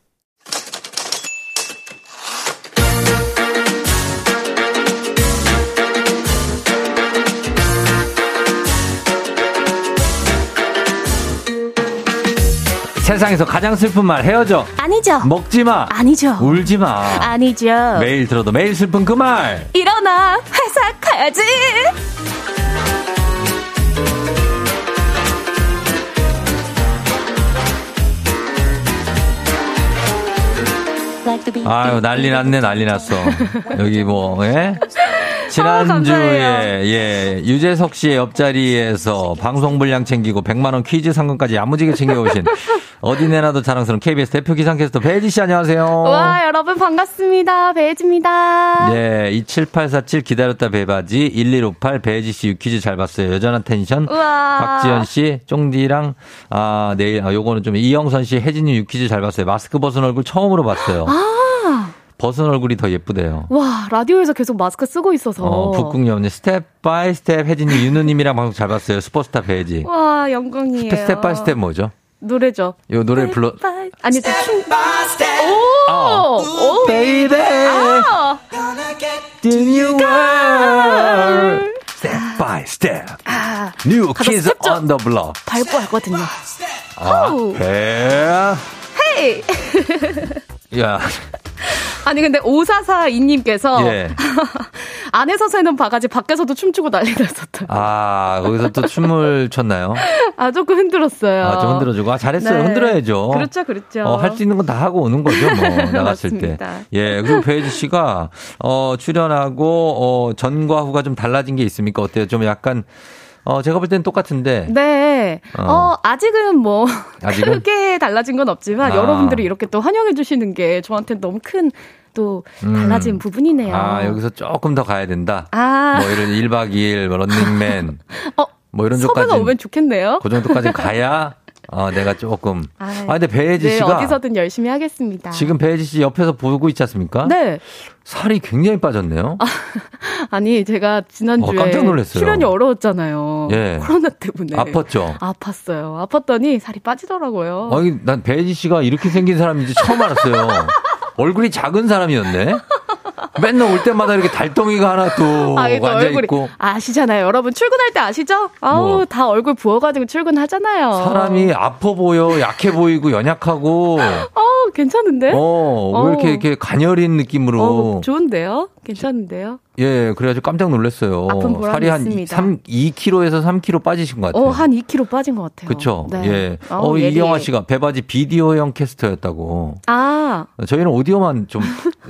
세상에서 가장 슬픈 말 헤어져. 아니죠. 먹지 마. 아니죠. 울지 마. 아니죠. 매일 들어도 매일 슬픈 그 말. 일어나 회사 가야지. 아유 난리 났네 난리 났어. 여기 뭐 예? 지난주에 예 유재석 씨의 옆자리에서 방송 분량 챙기고 100만 원 퀴즈 상금까지 야무지게 챙겨오신 어디 내놔도 자랑스러운 KBS 대표 기상캐스터 배혜지 씨 안녕하세요. 와, 여러분 반갑습니다. 배혜지입니다. 예, 27847 기다렸다 배바지 1158 배혜지 씨 퀴즈 잘 봤어요. 여전한 텐션. 우와. 박지연 씨, 쫑디랑 아 내일 아 요거는 좀 이영선 씨, 혜진님 유퀴즈 잘 봤어요. 마스크 벗은 얼굴 처음으로 봤어요. 아, 벗은 얼굴이 더 예쁘대요. 와, 라디오에서 계속 마스크 쓰고 있어서. 어, 북극여님 Step by Step 혜진님 윤우님이랑 방송 잘 봤어요. 슈퍼스타 배혜지. 와, 영광이에요. 스텝 바이 스텝 뭐죠? 노래죠. 요 노래 불러. 아니, 저 춤. 오! 아. 오! Baby, 아! the new world. Step by step. 아, New 가서 kids 스텝 좀 on the block. 밟고 하거든요. 아. 배. 헤이! 야, 아니, 근데 5442님께서 예. 안에서 새는 바가지 밖에서도 춤추고 난리 났었다. 아, 거기서 또 춤을 췄나요? 아, 조금 흔들었어요. 아, 좀 흔들어주고. 아, 잘했어요. 네. 흔들어야죠. 그렇죠, 그렇죠. 어, 할 수 있는 건 다 하고 오는 거죠, 뭐, 나갔을 때. 예, 그리고 배지 씨가, 어, 출연하고, 어, 전과 후가 좀 달라진 게 있습니까? 어때요? 좀 약간, 어, 제가 볼 때는 똑같은데. 네. 어. 어, 아직은 뭐, 아직은? 크게 달라진 건 없지만, 아. 여러분들이 이렇게 또 환영해 주시는 게 저한테 너무 큰, 또, 음. 달라진 부분이네요. 아, 여기서 조금 더 가야 된다. 아. 뭐 이런 1박 2일, 뭐 런닝맨. 어, 뭐 이런 섭외가 쪽까지. 오면 좋겠네요. 그 정도까지 가야, 어, 내가 조금. 아이, 아, 근데 배혜지 네, 씨가. 어디서든 열심히 하겠습니다. 지금 배혜지 씨 옆에서 보고 있지 않습니까? 네. 살이 굉장히 빠졌네요. 아 니, 제가 지난주에 어, 깜짝 놀랐어요. 출연이 어려웠잖아요. 예. 코로나 때문에. 아팠죠? 아팠어요. 아팠더니 살이 빠지더라고요. 아니, 난 배혜지 씨가 이렇게 생긴 사람인지 처음 알았어요. 얼굴이 작은 사람이었네? 맨날 올 때마다 이렇게 달덩이가 하나 또 아, 앉아 있고. 아시잖아요. 여러분 출근할 때 아시죠? 아우, 뭐. 다 얼굴 부어가지고 출근하잖아요. 사람이 아파 보여, 약해 보이고, 연약하고. 어, 괜찮은데? 어, 왜 이렇게, 어. 이렇게 가녀린 느낌으로. 어, 좋은데요? 괜찮은데요? 예, 그래가지고 깜짝 놀랐어요. 아픈 보람이 살이 한 있습니다. 3, 2kg에서 3kg 빠지신 것 같아요. 어, 한 2kg 빠진 것 같아요. 그쵸? 네. 예. 어, 예리해. 이경아 씨가 배바지 비디오형 캐스터였다고. 아, 저희는 오디오만 좀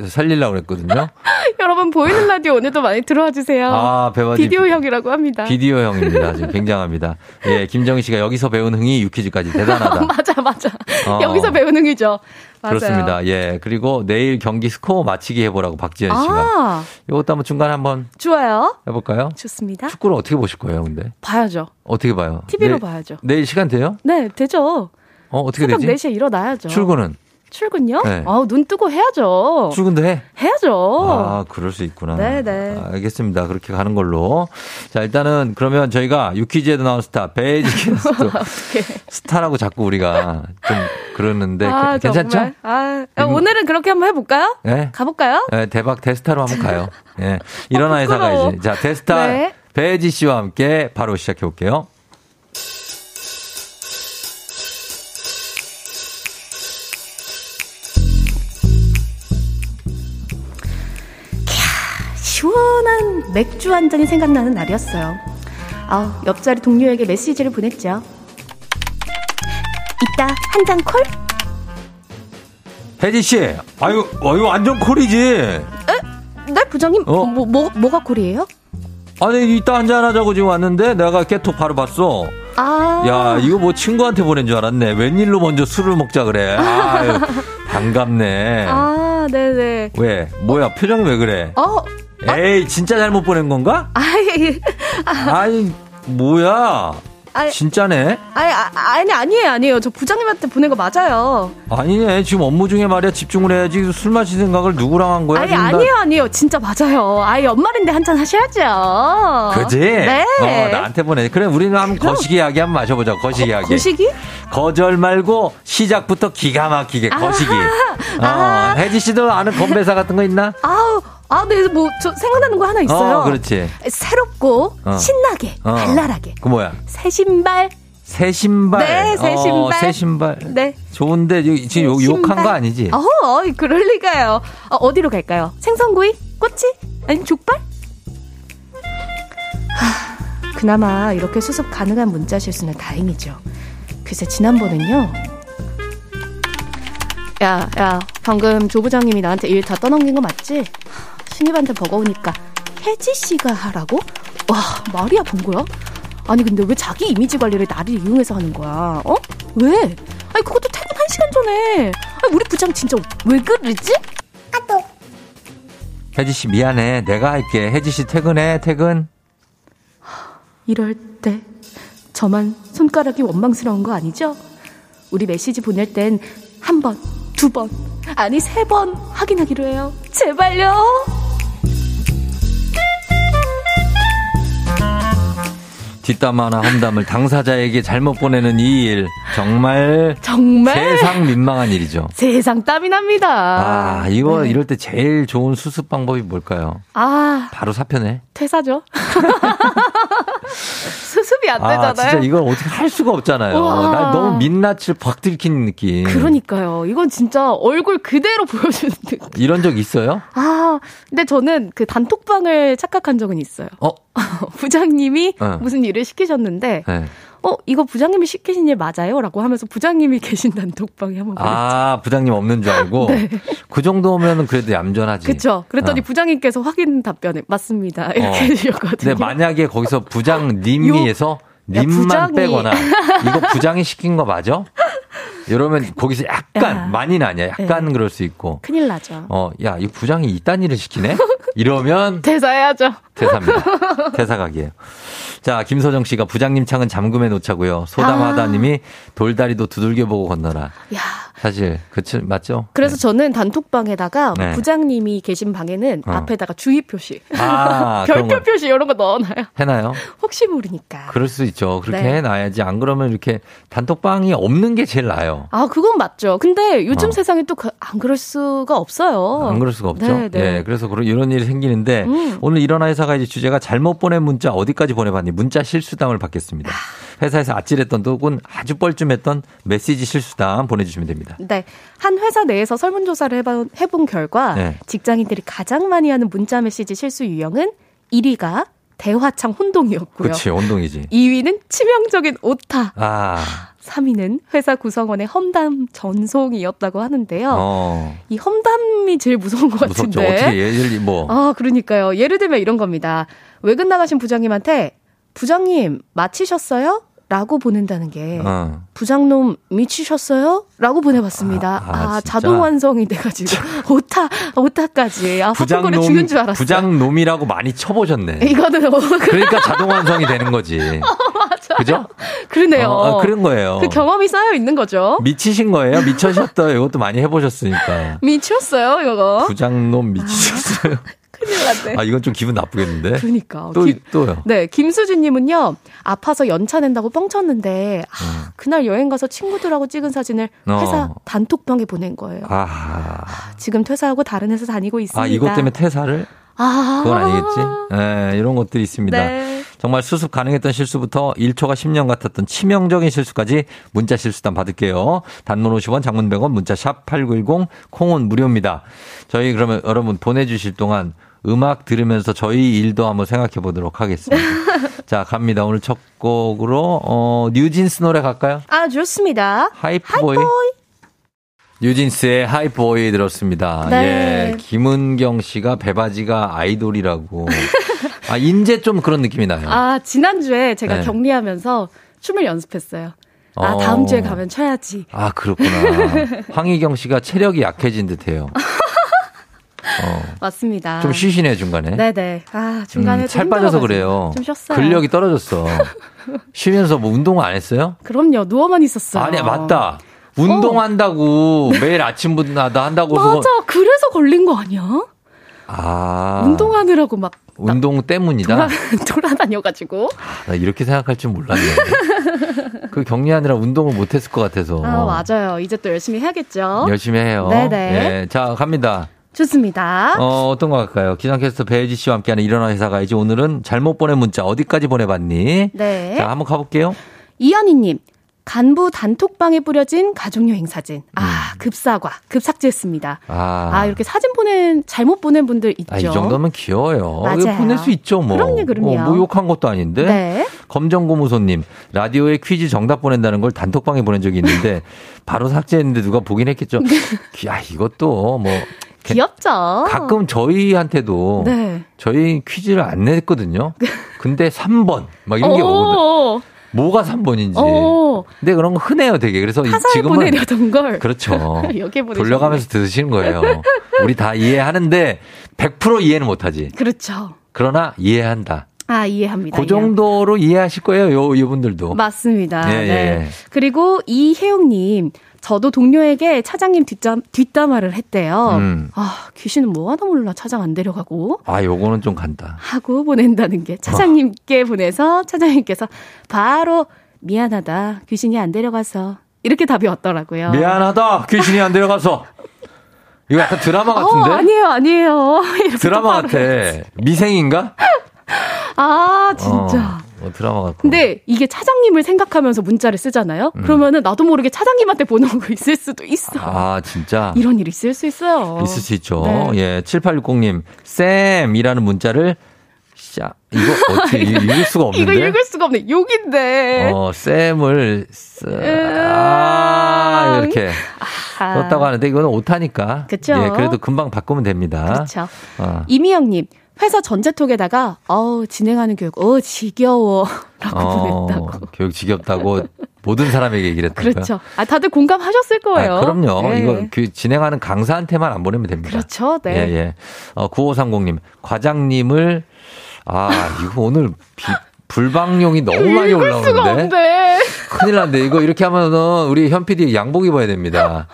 살리려고 그랬거든요. 여러분 보이는 라디오 오늘도 많이 들어와 주세요. 아, 배바지. 비디오형이라고 합니다. 비디오형입니다. 지금 굉장합니다. 예, 김정희 씨가 여기서 배운 흥이 유퀴즈까지 대단하다. 맞아, 맞아. 어. 여기서 배우는 이죠. 맞아요. 그렇습니다. 예. 그리고 내일 경기 스코어 맞히기 해보라고 박지현 씨가. 아, 이것도 한번 중간에 한번 좋아요. 해볼까요? 좋습니다. 축구를 어떻게 보실 거예요, 근데? 봐야죠. 어떻게 봐요? TV로 내일- 봐야죠. 내일 시간 돼요? 네, 되죠. 어, 어떻게 새벽 되지? 4시에 일어나야죠. 출근은? 출근요? 네. 아우, 눈 뜨고 해야죠. 출근도 해? 해야죠. 아, 그럴 수 있구나. 어. 네네. 아, 알겠습니다. 그렇게 가는 걸로. 자, 일단은 그러면 저희가 유퀴즈에도 나온 스타, 베이지 캐스터. 스타라고 자꾸 우리가 좀 그러는데 아, 게- 괜찮죠? 아, 야, 이거- 오늘은 그렇게 한번 해볼까요? 예. 가볼까요? 예, 대박 대스타로 한번 가요. 예. 일어나 회사 부끄러워. 가야지. 자, 대스타 네. 배지 씨와 함께 바로 시작해 볼게요. 맥주 한 잔이 생각나는 날이었어요. 아우, 옆자리 동료에게 메시지를 보냈죠. 이따 한 잔 콜? 혜지 씨, 아유, 어, 이거 완전 콜이지. 네, 부장님. 어? 뭐, 뭐, 뭐가 콜이에요? 아니, 이따 한 잔 하자고 지금 왔는데 내가 깨톡 바로 봤어. 아. 야, 이거 뭐 친구한테 보낸 줄 알았네. 웬일로 먼저 술을 먹자 그래. 아유, 반갑네. 아, 네네. 왜? 뭐야, 표정이 왜 그래? 어, 에이, 진짜 잘못 보낸 건가? 아이, 아이, 뭐야. 아니, 진짜네? 아니, 아, 아니, 아니에요, 아니에요. 저 부장님한테 보낸 거 맞아요. 아니네. 지금 업무 중에 말이야. 집중을 해야지. 술 마실 생각을 누구랑 한 거야? 아니, 아니에요, 아니에요. 진짜 맞아요. 아이, 연말인데 한잔 하셔야죠. 그지? 네. 어, 나한테 보내. 그래, 우리는 한번 거시기 이야기 한번 마셔보자. 거시기 이야기. 거시기? 거절 말고 시작부터 기가 막히게 거시기. 아하. 어, 혜지 씨도 아는 건배사 같은 거 있나? 아우, 아, 네, 뭐, 저 생각나는 거 하나 있어요. 어, 그렇지. 새롭고, 어. 신나게, 어. 발랄하게. 그 뭐야? 새 신발. 새 신발. 네, 새 어, 신발. 새 신발. 네. 좋은데 요- 지금 욕- 욕한 신발. 거 아니지? 어, 어, 그럴 리가요. 어, 어디로 갈까요? 생선구이? 꼬치? 아니, 족발? 하, 그나마 이렇게 수습 가능한 문자 실수는 다행이죠. 글쎄, 지난번은요. 야, 야, 방금 조 부장님이 나한테 일 다 떠넘긴 거 맞지? 신입한테 버거우니까 혜지 씨가 하라고? 와, 말이야 본 거야? 아니 근데 왜 자기 이미지 관리를 나를 이용해서 하는 거야? 어? 왜? 아니 그것도 퇴근 한 시간 전에. 아니 우리 부장 진짜 왜 그러지? 혜지 씨 미안해. 내가 할게. 혜지 씨 퇴근해. 퇴근. 이럴 때 저만 손가락이 원망스러운 거 아니죠? 우리 메시지 보낼 땐 한 번, 두 번, 아니 세 번 확인하기로 해요. 제발요. 뒷담 화나 험담을 당사자에게 잘못 보내는 이 일 정말 정말 세상 민망한 일이죠. 세상 땀이 납니다. 아 이거 네. 이럴 때 제일 좋은 수습 방법이 뭘까요? 아, 바로 사표내. 퇴사죠. 수습이 안 되잖아요. 아 진짜 이건 어떻게 할 수가 없잖아요. 우와. 나 너무 민낯을 확 들킨 느낌. 그러니까요. 이건 진짜 얼굴 그대로 보여주는 느낌. 이런 적 있어요? 아, 근데 저는 그 단톡방을 착각한 적은 있어요. 어? 부장님이 어. 무슨 일을 시키셨는데, 네. 어, 이거 부장님이 시키신 일 맞아요? 라고 하면서 부장님이 계신 단톡방에 한번. 아 부장님 없는 줄 알고 네. 그 정도면은 그래도 얌전하지. 그쵸. 그랬더니 어. 부장님께서 확인 답변에 맞습니다. 이렇게 어. 해주셨거든요. 근데 만약에 거기서 부장님이에서 야, 님만 부장이. 빼거나 이거 부장이 시킨 거 맞아? 이러면 거기서 약간 야. 많이는 아니야. 약간 네. 그럴 수 있고. 큰일 나죠. 어, 야, 이 부장이 이딴 일을 시키네? 이러면 퇴사해야죠. 퇴사입니다. 퇴사각이에요. 자, 김소정 씨가 부장님 창은 잠금해 놓자고요. 소담하다님이 돌다리도 두들겨 보고 건너라. 야. 사실 그치 맞죠? 그래서 저는 단톡방에다가 네. 부장님이 계신 방에는 어. 앞에다가 주의 표시, 아, 별표 거 표시 이런 거 넣어놔요. 해나요? 혹시 모르니까. 그럴 수 있죠. 그렇게 네. 해놔야지. 안 그러면 이렇게 단톡방이 없는 게 제일 나아요. 아, 그건 맞죠. 근데 요즘 어. 세상에 또 안 그럴 수가 없어요. 안 그럴 수가 없죠. 네, 네. 예, 그래서 그런 이런 일이 생기는데 음. 오늘 일어나 회사가 이제 주제가 잘못 보낸 문자 어디까지 보내봤니? 문자 실수담을 받겠습니다. 회사에서 아찔했던 또는 아주 뻘쭘했던 메시지 실수담 보내주시면 됩니다. 네. 한 회사 내에서 설문조사를 해본, 해본 결과 네. 직장인들이 가장 많이 하는 문자 메시지 실수 유형은 1위가 대화창 혼동이었고요. 그렇지, 온동이지. 2위는 치명적인 오타. 아, 3위는 회사 구성원의 험담 전송이었다고 하는데요. 어, 이 험담이 제일 무서운 것 무섭죠. 같은데. 어떻게 예를 뭐 아, 그러니까요. 예를 들면 이런 겁니다. 외근 나가신 부장님한테 부장님 마치셨어요? 라고 보낸다는 게 어. 부장놈 미치셨어요? 라고 보내봤습니다. 아, 아, 아? 자동 완성이 돼가지고 오타 오타까지 아 화풀거리 죽는 줄 알았어요. 부장놈이라고 많이 쳐보셨네. 이거는 어, 그러니까 자동 완성이 되는 거지. 그죠? 그러네요. 어, 어, 그런 거예요. 그 경험이 쌓여 있는 거죠. 미치신 거예요? 미쳐셨다. 이것도 많이 해보셨으니까. 미쳤어요, 이거. 부장놈 미치셨어요. 큰일 났네. 아, 이건 좀 기분 나쁘겠는데? 그러니까. 또, 김- 또요. 네, 김수진님은요, 아파서 연차 낸다고 뻥쳤는데, 아, 그날 여행 가서 친구들하고 찍은 사진을 어. 회사 단톡방에 보낸 거예요. 아, 지금 퇴사하고 다른 회사 다니고 있습니다. 아, 이것 때문에 퇴사를? 아. 그건 아니겠지? 예, 이런 것들이 있습니다. 네. 정말 수습 가능했던 실수부터 1초가 10년 같았던 치명적인 실수까지 문자 실수단 받을게요. 단문 50원, 장문 100원, 문자 샵 8910, 콩은 무료입니다. 저희 그러면 여러분 보내주실 동안 음악 들으면서 저희 일도 한번 생각해 보도록 하겠습니다. 자, 갑니다. 오늘 첫 곡으로, 어, 뉴진스 노래 갈까요? 아, 좋습니다. 하이프보이. 뉴진스의 하이보이 들었습니다. 네. 예. 김은경 씨가 배바지가 아이돌이라고. 아, 인제 좀 그런 느낌이 나요. 아, 지난주에 제가 네. 격리하면서 춤을 연습했어요. 아, 어. 다음 주에 가면 춰야지. 아, 그렇구나. 황희경 씨가 체력이 약해진 듯 해요. 어, 맞습니다. 좀 쉬시네, 중간에. 네네. 아, 중간에 음, 좀살 빠져서 그래요. 좀 쉬었어요. 근력이 떨어졌어. 쉬면서 뭐 운동 안 했어요? 그럼요. 누워만 있었어요. 아니, 맞다. 운동한다고 매일 아침마다 한다고 해서 맞아. 그래서 걸린 거 아니야? 아. 운동하느라고 막 운동 때문이다. 돌아, 돌아다녀가지고. 나 이렇게 생각할 줄 몰랐네. 그 격리하느라 운동을 못했을 것 같아서. 아, 맞아요. 이제 또 열심히 해야겠죠. 열심히 해요. 네네. 예, 자, 갑니다. 좋습니다. 어, 어떤 거 할까요? 기상캐스터 배혜지 씨와 함께하는 일어나 회사 가야지. 오늘은 잘못 보낸 문자 어디까지 보내봤니? 네. 자, 한번 가볼게요. 이현희님. 간부 단톡방에 뿌려진 가족여행 사진. 음. 아, 급사과, 급삭제했습니다. 아, 아, 이렇게 사진 보낸, 잘못 보낸 분들 있죠. 아, 이 정도면 귀여워요. 맞아요. 보낼 수 있죠, 뭐. 그럼요, 그럼요. 어, 뭐 욕한 것도 아닌데. 네. 검정고무소님, 라디오에 퀴즈 정답 보낸다는 걸 단톡방에 보낸 적이 있는데, 바로 삭제했는데 누가 보긴 했겠죠. 야, 이것도 뭐, 네. 귀엽죠. 가끔 저희한테도 네. 저희 퀴즈를 안 냈거든요. 근데 3번 막 이런 게 오거든. 오, 뭐가 3번인지. 오. 근데 그런 거 흔해요, 되게. 그래서 지금은 보내려던 걸. 그렇죠. 돌려가면서 들으시는 거예요. 우리 다 이해하는데 100% 이해는 못 하지. 그렇죠. 그러나 이해한다. 아, 이해합니다. 그 정도로 이해하실 거예요, 요 이분들도. 맞습니다. 예, 네. 예. 그리고 이혜영님, 저도 동료에게 차장님 뒷담, 뒷담화를 했대요. 음. 아, 귀신은 뭐 하나 몰라 차장 안 데려가고. 아, 요거는 좀 간다. 하고 보낸다는 게 차장님께 보내서 차장님께서 바로 미안하다 귀신이 안 데려가서 이렇게 답이 왔더라고요. 미안하다. 귀신이 안 데려가서. 이거 약간 드라마 같은데? 어, 아니에요, 아니에요. 드라마 또 같아. 미생인가? 아, 진짜. 어, 어, 드라마 같고. 근데 이게 차장님을 생각하면서 문자를 쓰잖아요. 음. 그러면은 나도 모르게 차장님한테 보내는 거 있을 수도 있어. 아, 진짜. 이런 일이 있을 수 있어요. 있을 수 있죠. 네. 예, 7860님, 쌤이라는 문자를, 샤, 이거 어떻게 읽- 읽을 수가 없는데? 이거 읽을 수가 없네. 욕인데. 어, 쌤을, 쓰, 아, 이렇게 아. 썼다고 하는데, 이거는 오타니까. 그쵸. 예, 그래도 금방 바꾸면 됩니다. 그렇죠. 어. 이미영님, 회사 전제톡에다가, 어우, 진행하는 교육, 어 지겨워. 라고 어, 보냈다고. 교육 지겹다고 모든 사람에게 얘기를 했다고요? 그렇죠. 아, 다들 공감하셨을 거예요. 아, 그럼요. 네. 이거 그 진행하는 강사한테만 안 보내면 됩니다. 그렇죠. 네. 예, 예. 어, 9530님, 과장님을, 아, 이거 오늘 비, 불방용이 너무 많이 올라오는데. 큰일 났네. 이거 이렇게 하면은 우리 현 PD 양복 입어야 됩니다.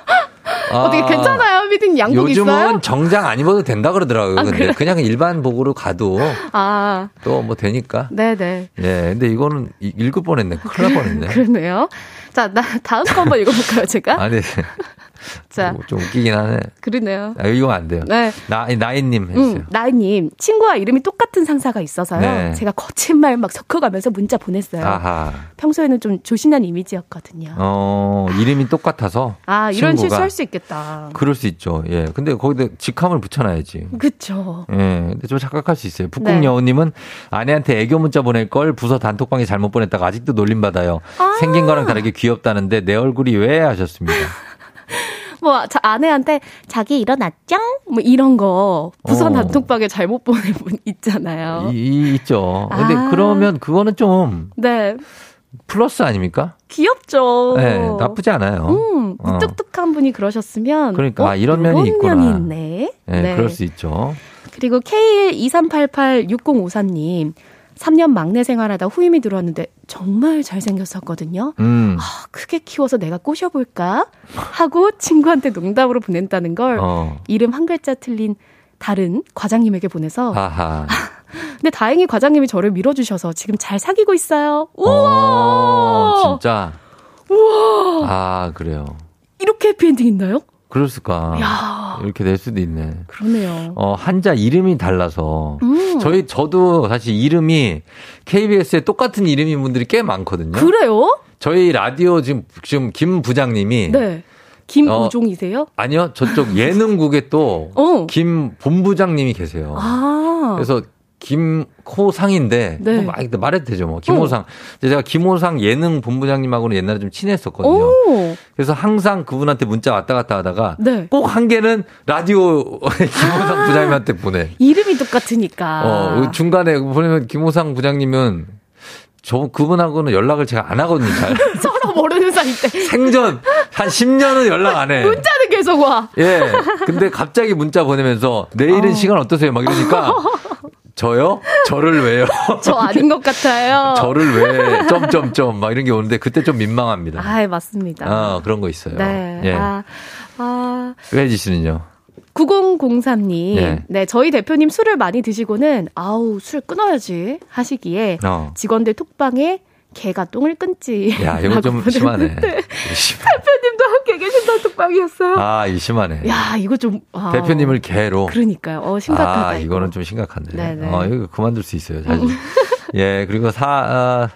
아, 어떻게 괜찮아요? 미팅 양복 요즘은 있어요? 정장 안 입어도 된다 그러더라고요. 아, 근데 그래요? 그냥 일반 복으로 가도 아, 또 뭐 되니까. 네네. 예, 근데 이거는 이- 읽을 뻔했네. 큰일 날 뻔했네. 그러네요. 자, 나, 다음 거 한번 읽어볼까요, 제가? 아니, 자, 좀 웃기긴 하네. 그러네요. 아, 이거 안 돼요. 네. 나, 나인님 해주세요. 음, 나이님, 친구와 이름이 똑같은 상사가 있어서요. 네. 제가 거친 말막 섞어가면서 문자 보냈어요. 아하. 평소에는 좀 조신한 이미지였거든요. 어, 이름이 똑같아서. 아, 이런 친구가. 실수할 수 있겠다. 그럴 수 있죠. 예. 근데 거기다 직함을 붙여놔야지. 그쵸. 예. 근데 좀 착각할 수 있어요. 네. 북극여우님은 아내한테 애교 문자 보낼 걸 부서 단톡방에 잘못 보냈다가 아직도 놀림받아요. 아. 생긴 거랑 다르게 귀엽다는데 내 얼굴이 왜 하셨습니다. 뭐, 자, 아내한테 자기 일어났죠? 뭐 이런 거 부산 어. 단톡방에 잘못 보낸 분 있잖아요. 이, 이 있죠. 근데 아. 그러면 그거는 좀 네. 플러스 아닙니까? 귀엽죠. 네, 나쁘지 않아요. 음, 어. 무뚝뚝한 분이 그러셨으면. 그러니까 어, 아, 이런 면이 있구나. 면이 있네. 네, 그럴 수 있죠. 그리고 K123886054님. 3년 막내 생활하다 후임이 들어왔는데 정말 잘생겼었거든요. 음. 아, 크게 키워서 내가 꼬셔볼까? 하고 친구한테 농담으로 보낸다는 걸 어. 이름 한 글자 틀린 다른 과장님에게 보내서 아하. 근데 다행히 과장님이 저를 밀어주셔서 지금 잘 사귀고 있어요. 우와! 어, 진짜. 우와! 아, 그래요. 이렇게 해피엔딩 있나요? 그랬을까. 야. 이렇게 될 수도 있네. 그러네요. 어, 한자 이름이 달라서. 음. 저희, 저도 사실 이름이 KBS에 똑같은 이름인 분들이 꽤 많거든요. 그래요? 저희 라디오 지금, 지금 김 부장님이. 네. 김우종이세요? 아니요, 저쪽 예능국에 또. 어. 김 본부장님이 계세요. 아. 그래서 김호상인데 네. 뭐 말- 말해도 되죠 뭐 김호상 이제 제가 김호상 예능 본부장님하고는 옛날에 좀 친했었거든요 오. 그래서 항상 그분한테 문자 왔다 갔다 하다가 네. 꼭한 개는 라디오 김호상 부장님한테 보내 이름이 똑같으니까. 어 중간에 보내면 김호상 부장님은 저 그분하고는 연락을 제가 안 하거든요 잘 서로 모르는 사이 때. 생전 한 10년은 연락 안 해 문자는 계속 와. 예. 근데 갑자기 문자 보내면서 내일은 어. 시간 어떠세요? 막 이러니까 저요? 저를 왜요? 저 아닌 것 같아요. 저를 왜 점점점 막 이런 게 오는데 그때 좀 민망합니다. 아, 맞습니다. 아, 그런 거 있어요. 네. 예. 아, 아. 외지 씨는요? 9003님. 예. 네, 저희 대표님 술을 많이 드시고는 아우, 술 끊어야지 하시기에 어. 직원들 톡방에 개가 똥을 끊지. 야, 이거 좀 심하네. 대표님도 함께 계신다는 톡방이었어요. 아, 이 심하네. 야, 이거 좀 아. 대표님을 개로. 그러니까요. 어, 심각하다. 아, 이거. 이거는 좀 심각한데. 네네. 어, 이거 그만둘 수 있어요, 사실. 예, 그리고 사, 아,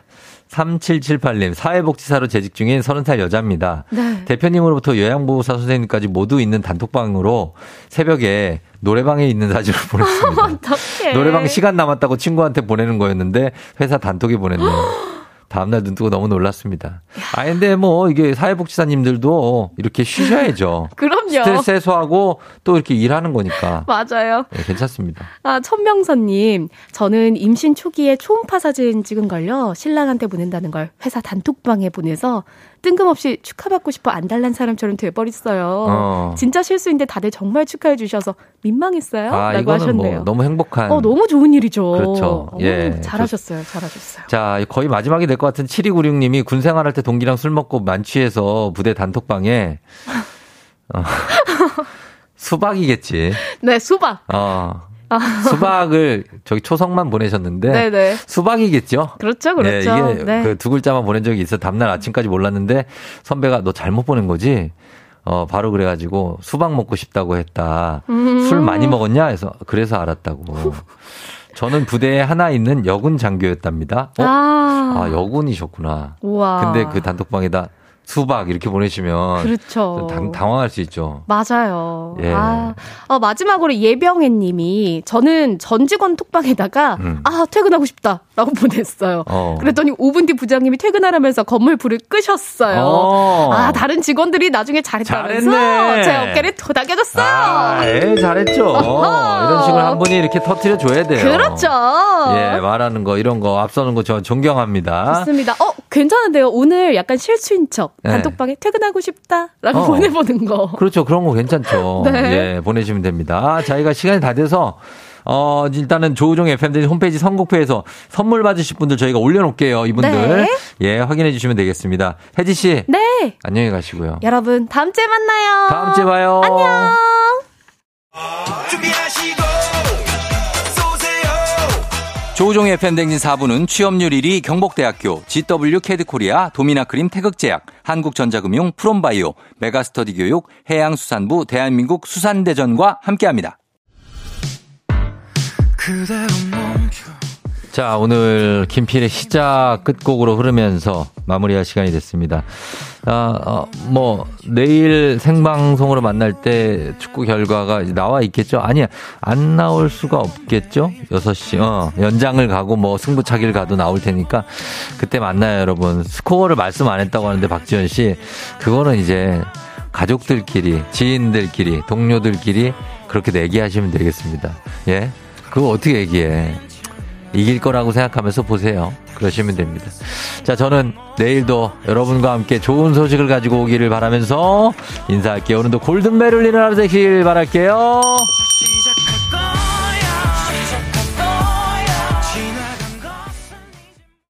3778님, 사회복지사로 재직 중인 30살 여자입니다. 네. 대표님으로부터 요양보호사 선생님까지 모두 있는 단톡방으로 새벽에 노래방에 있는 사진을 보냈습니다. 노래방 시간 남았다고 친구한테 보내는 거였는데 회사 단톡에 보냈네요. 다음날 눈 뜨고 너무 놀랐습니다. 아, 근데 뭐 이게 사회복지사님들도 이렇게 쉬셔야죠. 그럼요. 스트레스 해소하고 또 이렇게 일하는 거니까. 맞아요. 네, 괜찮습니다. 아, 천명선님. 저는 임신 초기에 초음파 사진 찍은 걸요. 신랑한테 보낸다는 걸 회사 단톡방에 보내서 뜬금없이 축하받고 싶어 안달난 사람처럼 돼버렸어요. 어. 진짜 실수인데 다들 정말 축하해 주셔서 민망했어요. 아, 라고 이거는 하셨네요. 뭐 너무 행복한. 어, 너무 좋은 일이죠. 그렇죠. 어, 예. 잘하셨어요. 잘하셨어요. 자, 거의 마지막이 될 것 같은 7296님이 군 생활할 때 동기랑 술 먹고 만취해서 부대 단톡방에 어, 수박이겠지. 네, 수박. 어, 아, 수박을 저기 초성만 보내셨는데 네네. 수박이겠죠. 그렇죠, 그렇죠. 네, 이게 네. 그두 글자만 보낸 적이 있어. 다음날 아침까지 몰랐는데 선배가 너 잘못 보낸 거지. 어 바로 그래가지고 수박 먹고 싶다고 했다. 음. 술 많이 먹었냐? 해서 그래서 알았다고. 저는 부대에 하나 있는 여군 장교였답니다. 어? 아. 아, 여군이셨구나. 우와. 근데 그 단톡방에다 수박 이렇게 보내시면 그렇죠. 당, 당황할 수 있죠. 맞아요. 예. 아, 어, 마지막으로 예병혜 님이 저는 전 직원 톡방에다가 음. 아, 퇴근하고 싶다. 라고 보냈어요. 어. 그랬더니 5분 뒤 부장님이 퇴근하라면서 건물 불을 끄셨어요. 어. 아, 다른 직원들이 나중에 잘했다면서 잘했네. 제 어깨를 토닥여줬어요. 아, 예, 잘했죠. 이런 식으로 한 분이 이렇게 터트려 줘야 돼요. 그렇죠. 예, 말하는 거 이런 거 앞서는 거 저 존경합니다. 좋습니다. 어, 괜찮은데요. 오늘 약간 실수인 척. 네. 단톡방에 퇴근하고 싶다. 라고 어. 보내보는 거. 그렇죠. 그런 거 괜찮죠. 네. 예, 보내시면 됩니다. 저희가 시간이 다 돼서 어, 일단은 조우종 FM등 홈페이지 선곡표에서 선물 받으실 분들 저희가 올려놓을게요. 이분들. 네. 예, 확인해 주시면 되겠습니다. 혜지 씨. 네. 안녕히 가시고요. 여러분, 다음 주에 만나요. 다음 주에 봐요. 안녕. 준비하시고 조우종의 팬댕진 4부는 취업률 1위 경복대학교, GW 캐드코리아, 도미나크림 태극제약, 한국전자금융, 프롬바이오, 메가스터디 교육, 해양수산부, 대한민국 수산대전과 함께합니다. 자, 오늘 김필의 시작 끝곡으로 흐르면서 마무리할 시간이 됐습니다. 아, 어, 뭐, 내일 생방송으로 만날 때 축구 결과가 나와 있겠죠? 아니야, 안 나올 수가 없겠죠? 6시, 어, 연장을 가고 뭐 승부차기를 가도 나올 테니까 그때 만나요, 여러분. 스코어를 말씀 안 했다고 하는데 박지현 씨, 그거는 이제 가족들끼리, 지인들끼리, 동료들끼리 그렇게 얘기하시면 되겠습니다. 예? 그거 어떻게 얘기해? 이길 거라고 생각하면서 보세요. 그러시면 됩니다. 자, 저는 내일도 여러분과 함께 좋은 소식을 가지고 오기를 바라면서 인사할게요. 오늘도 골든벨 울리는 하루 되길 바랄게요.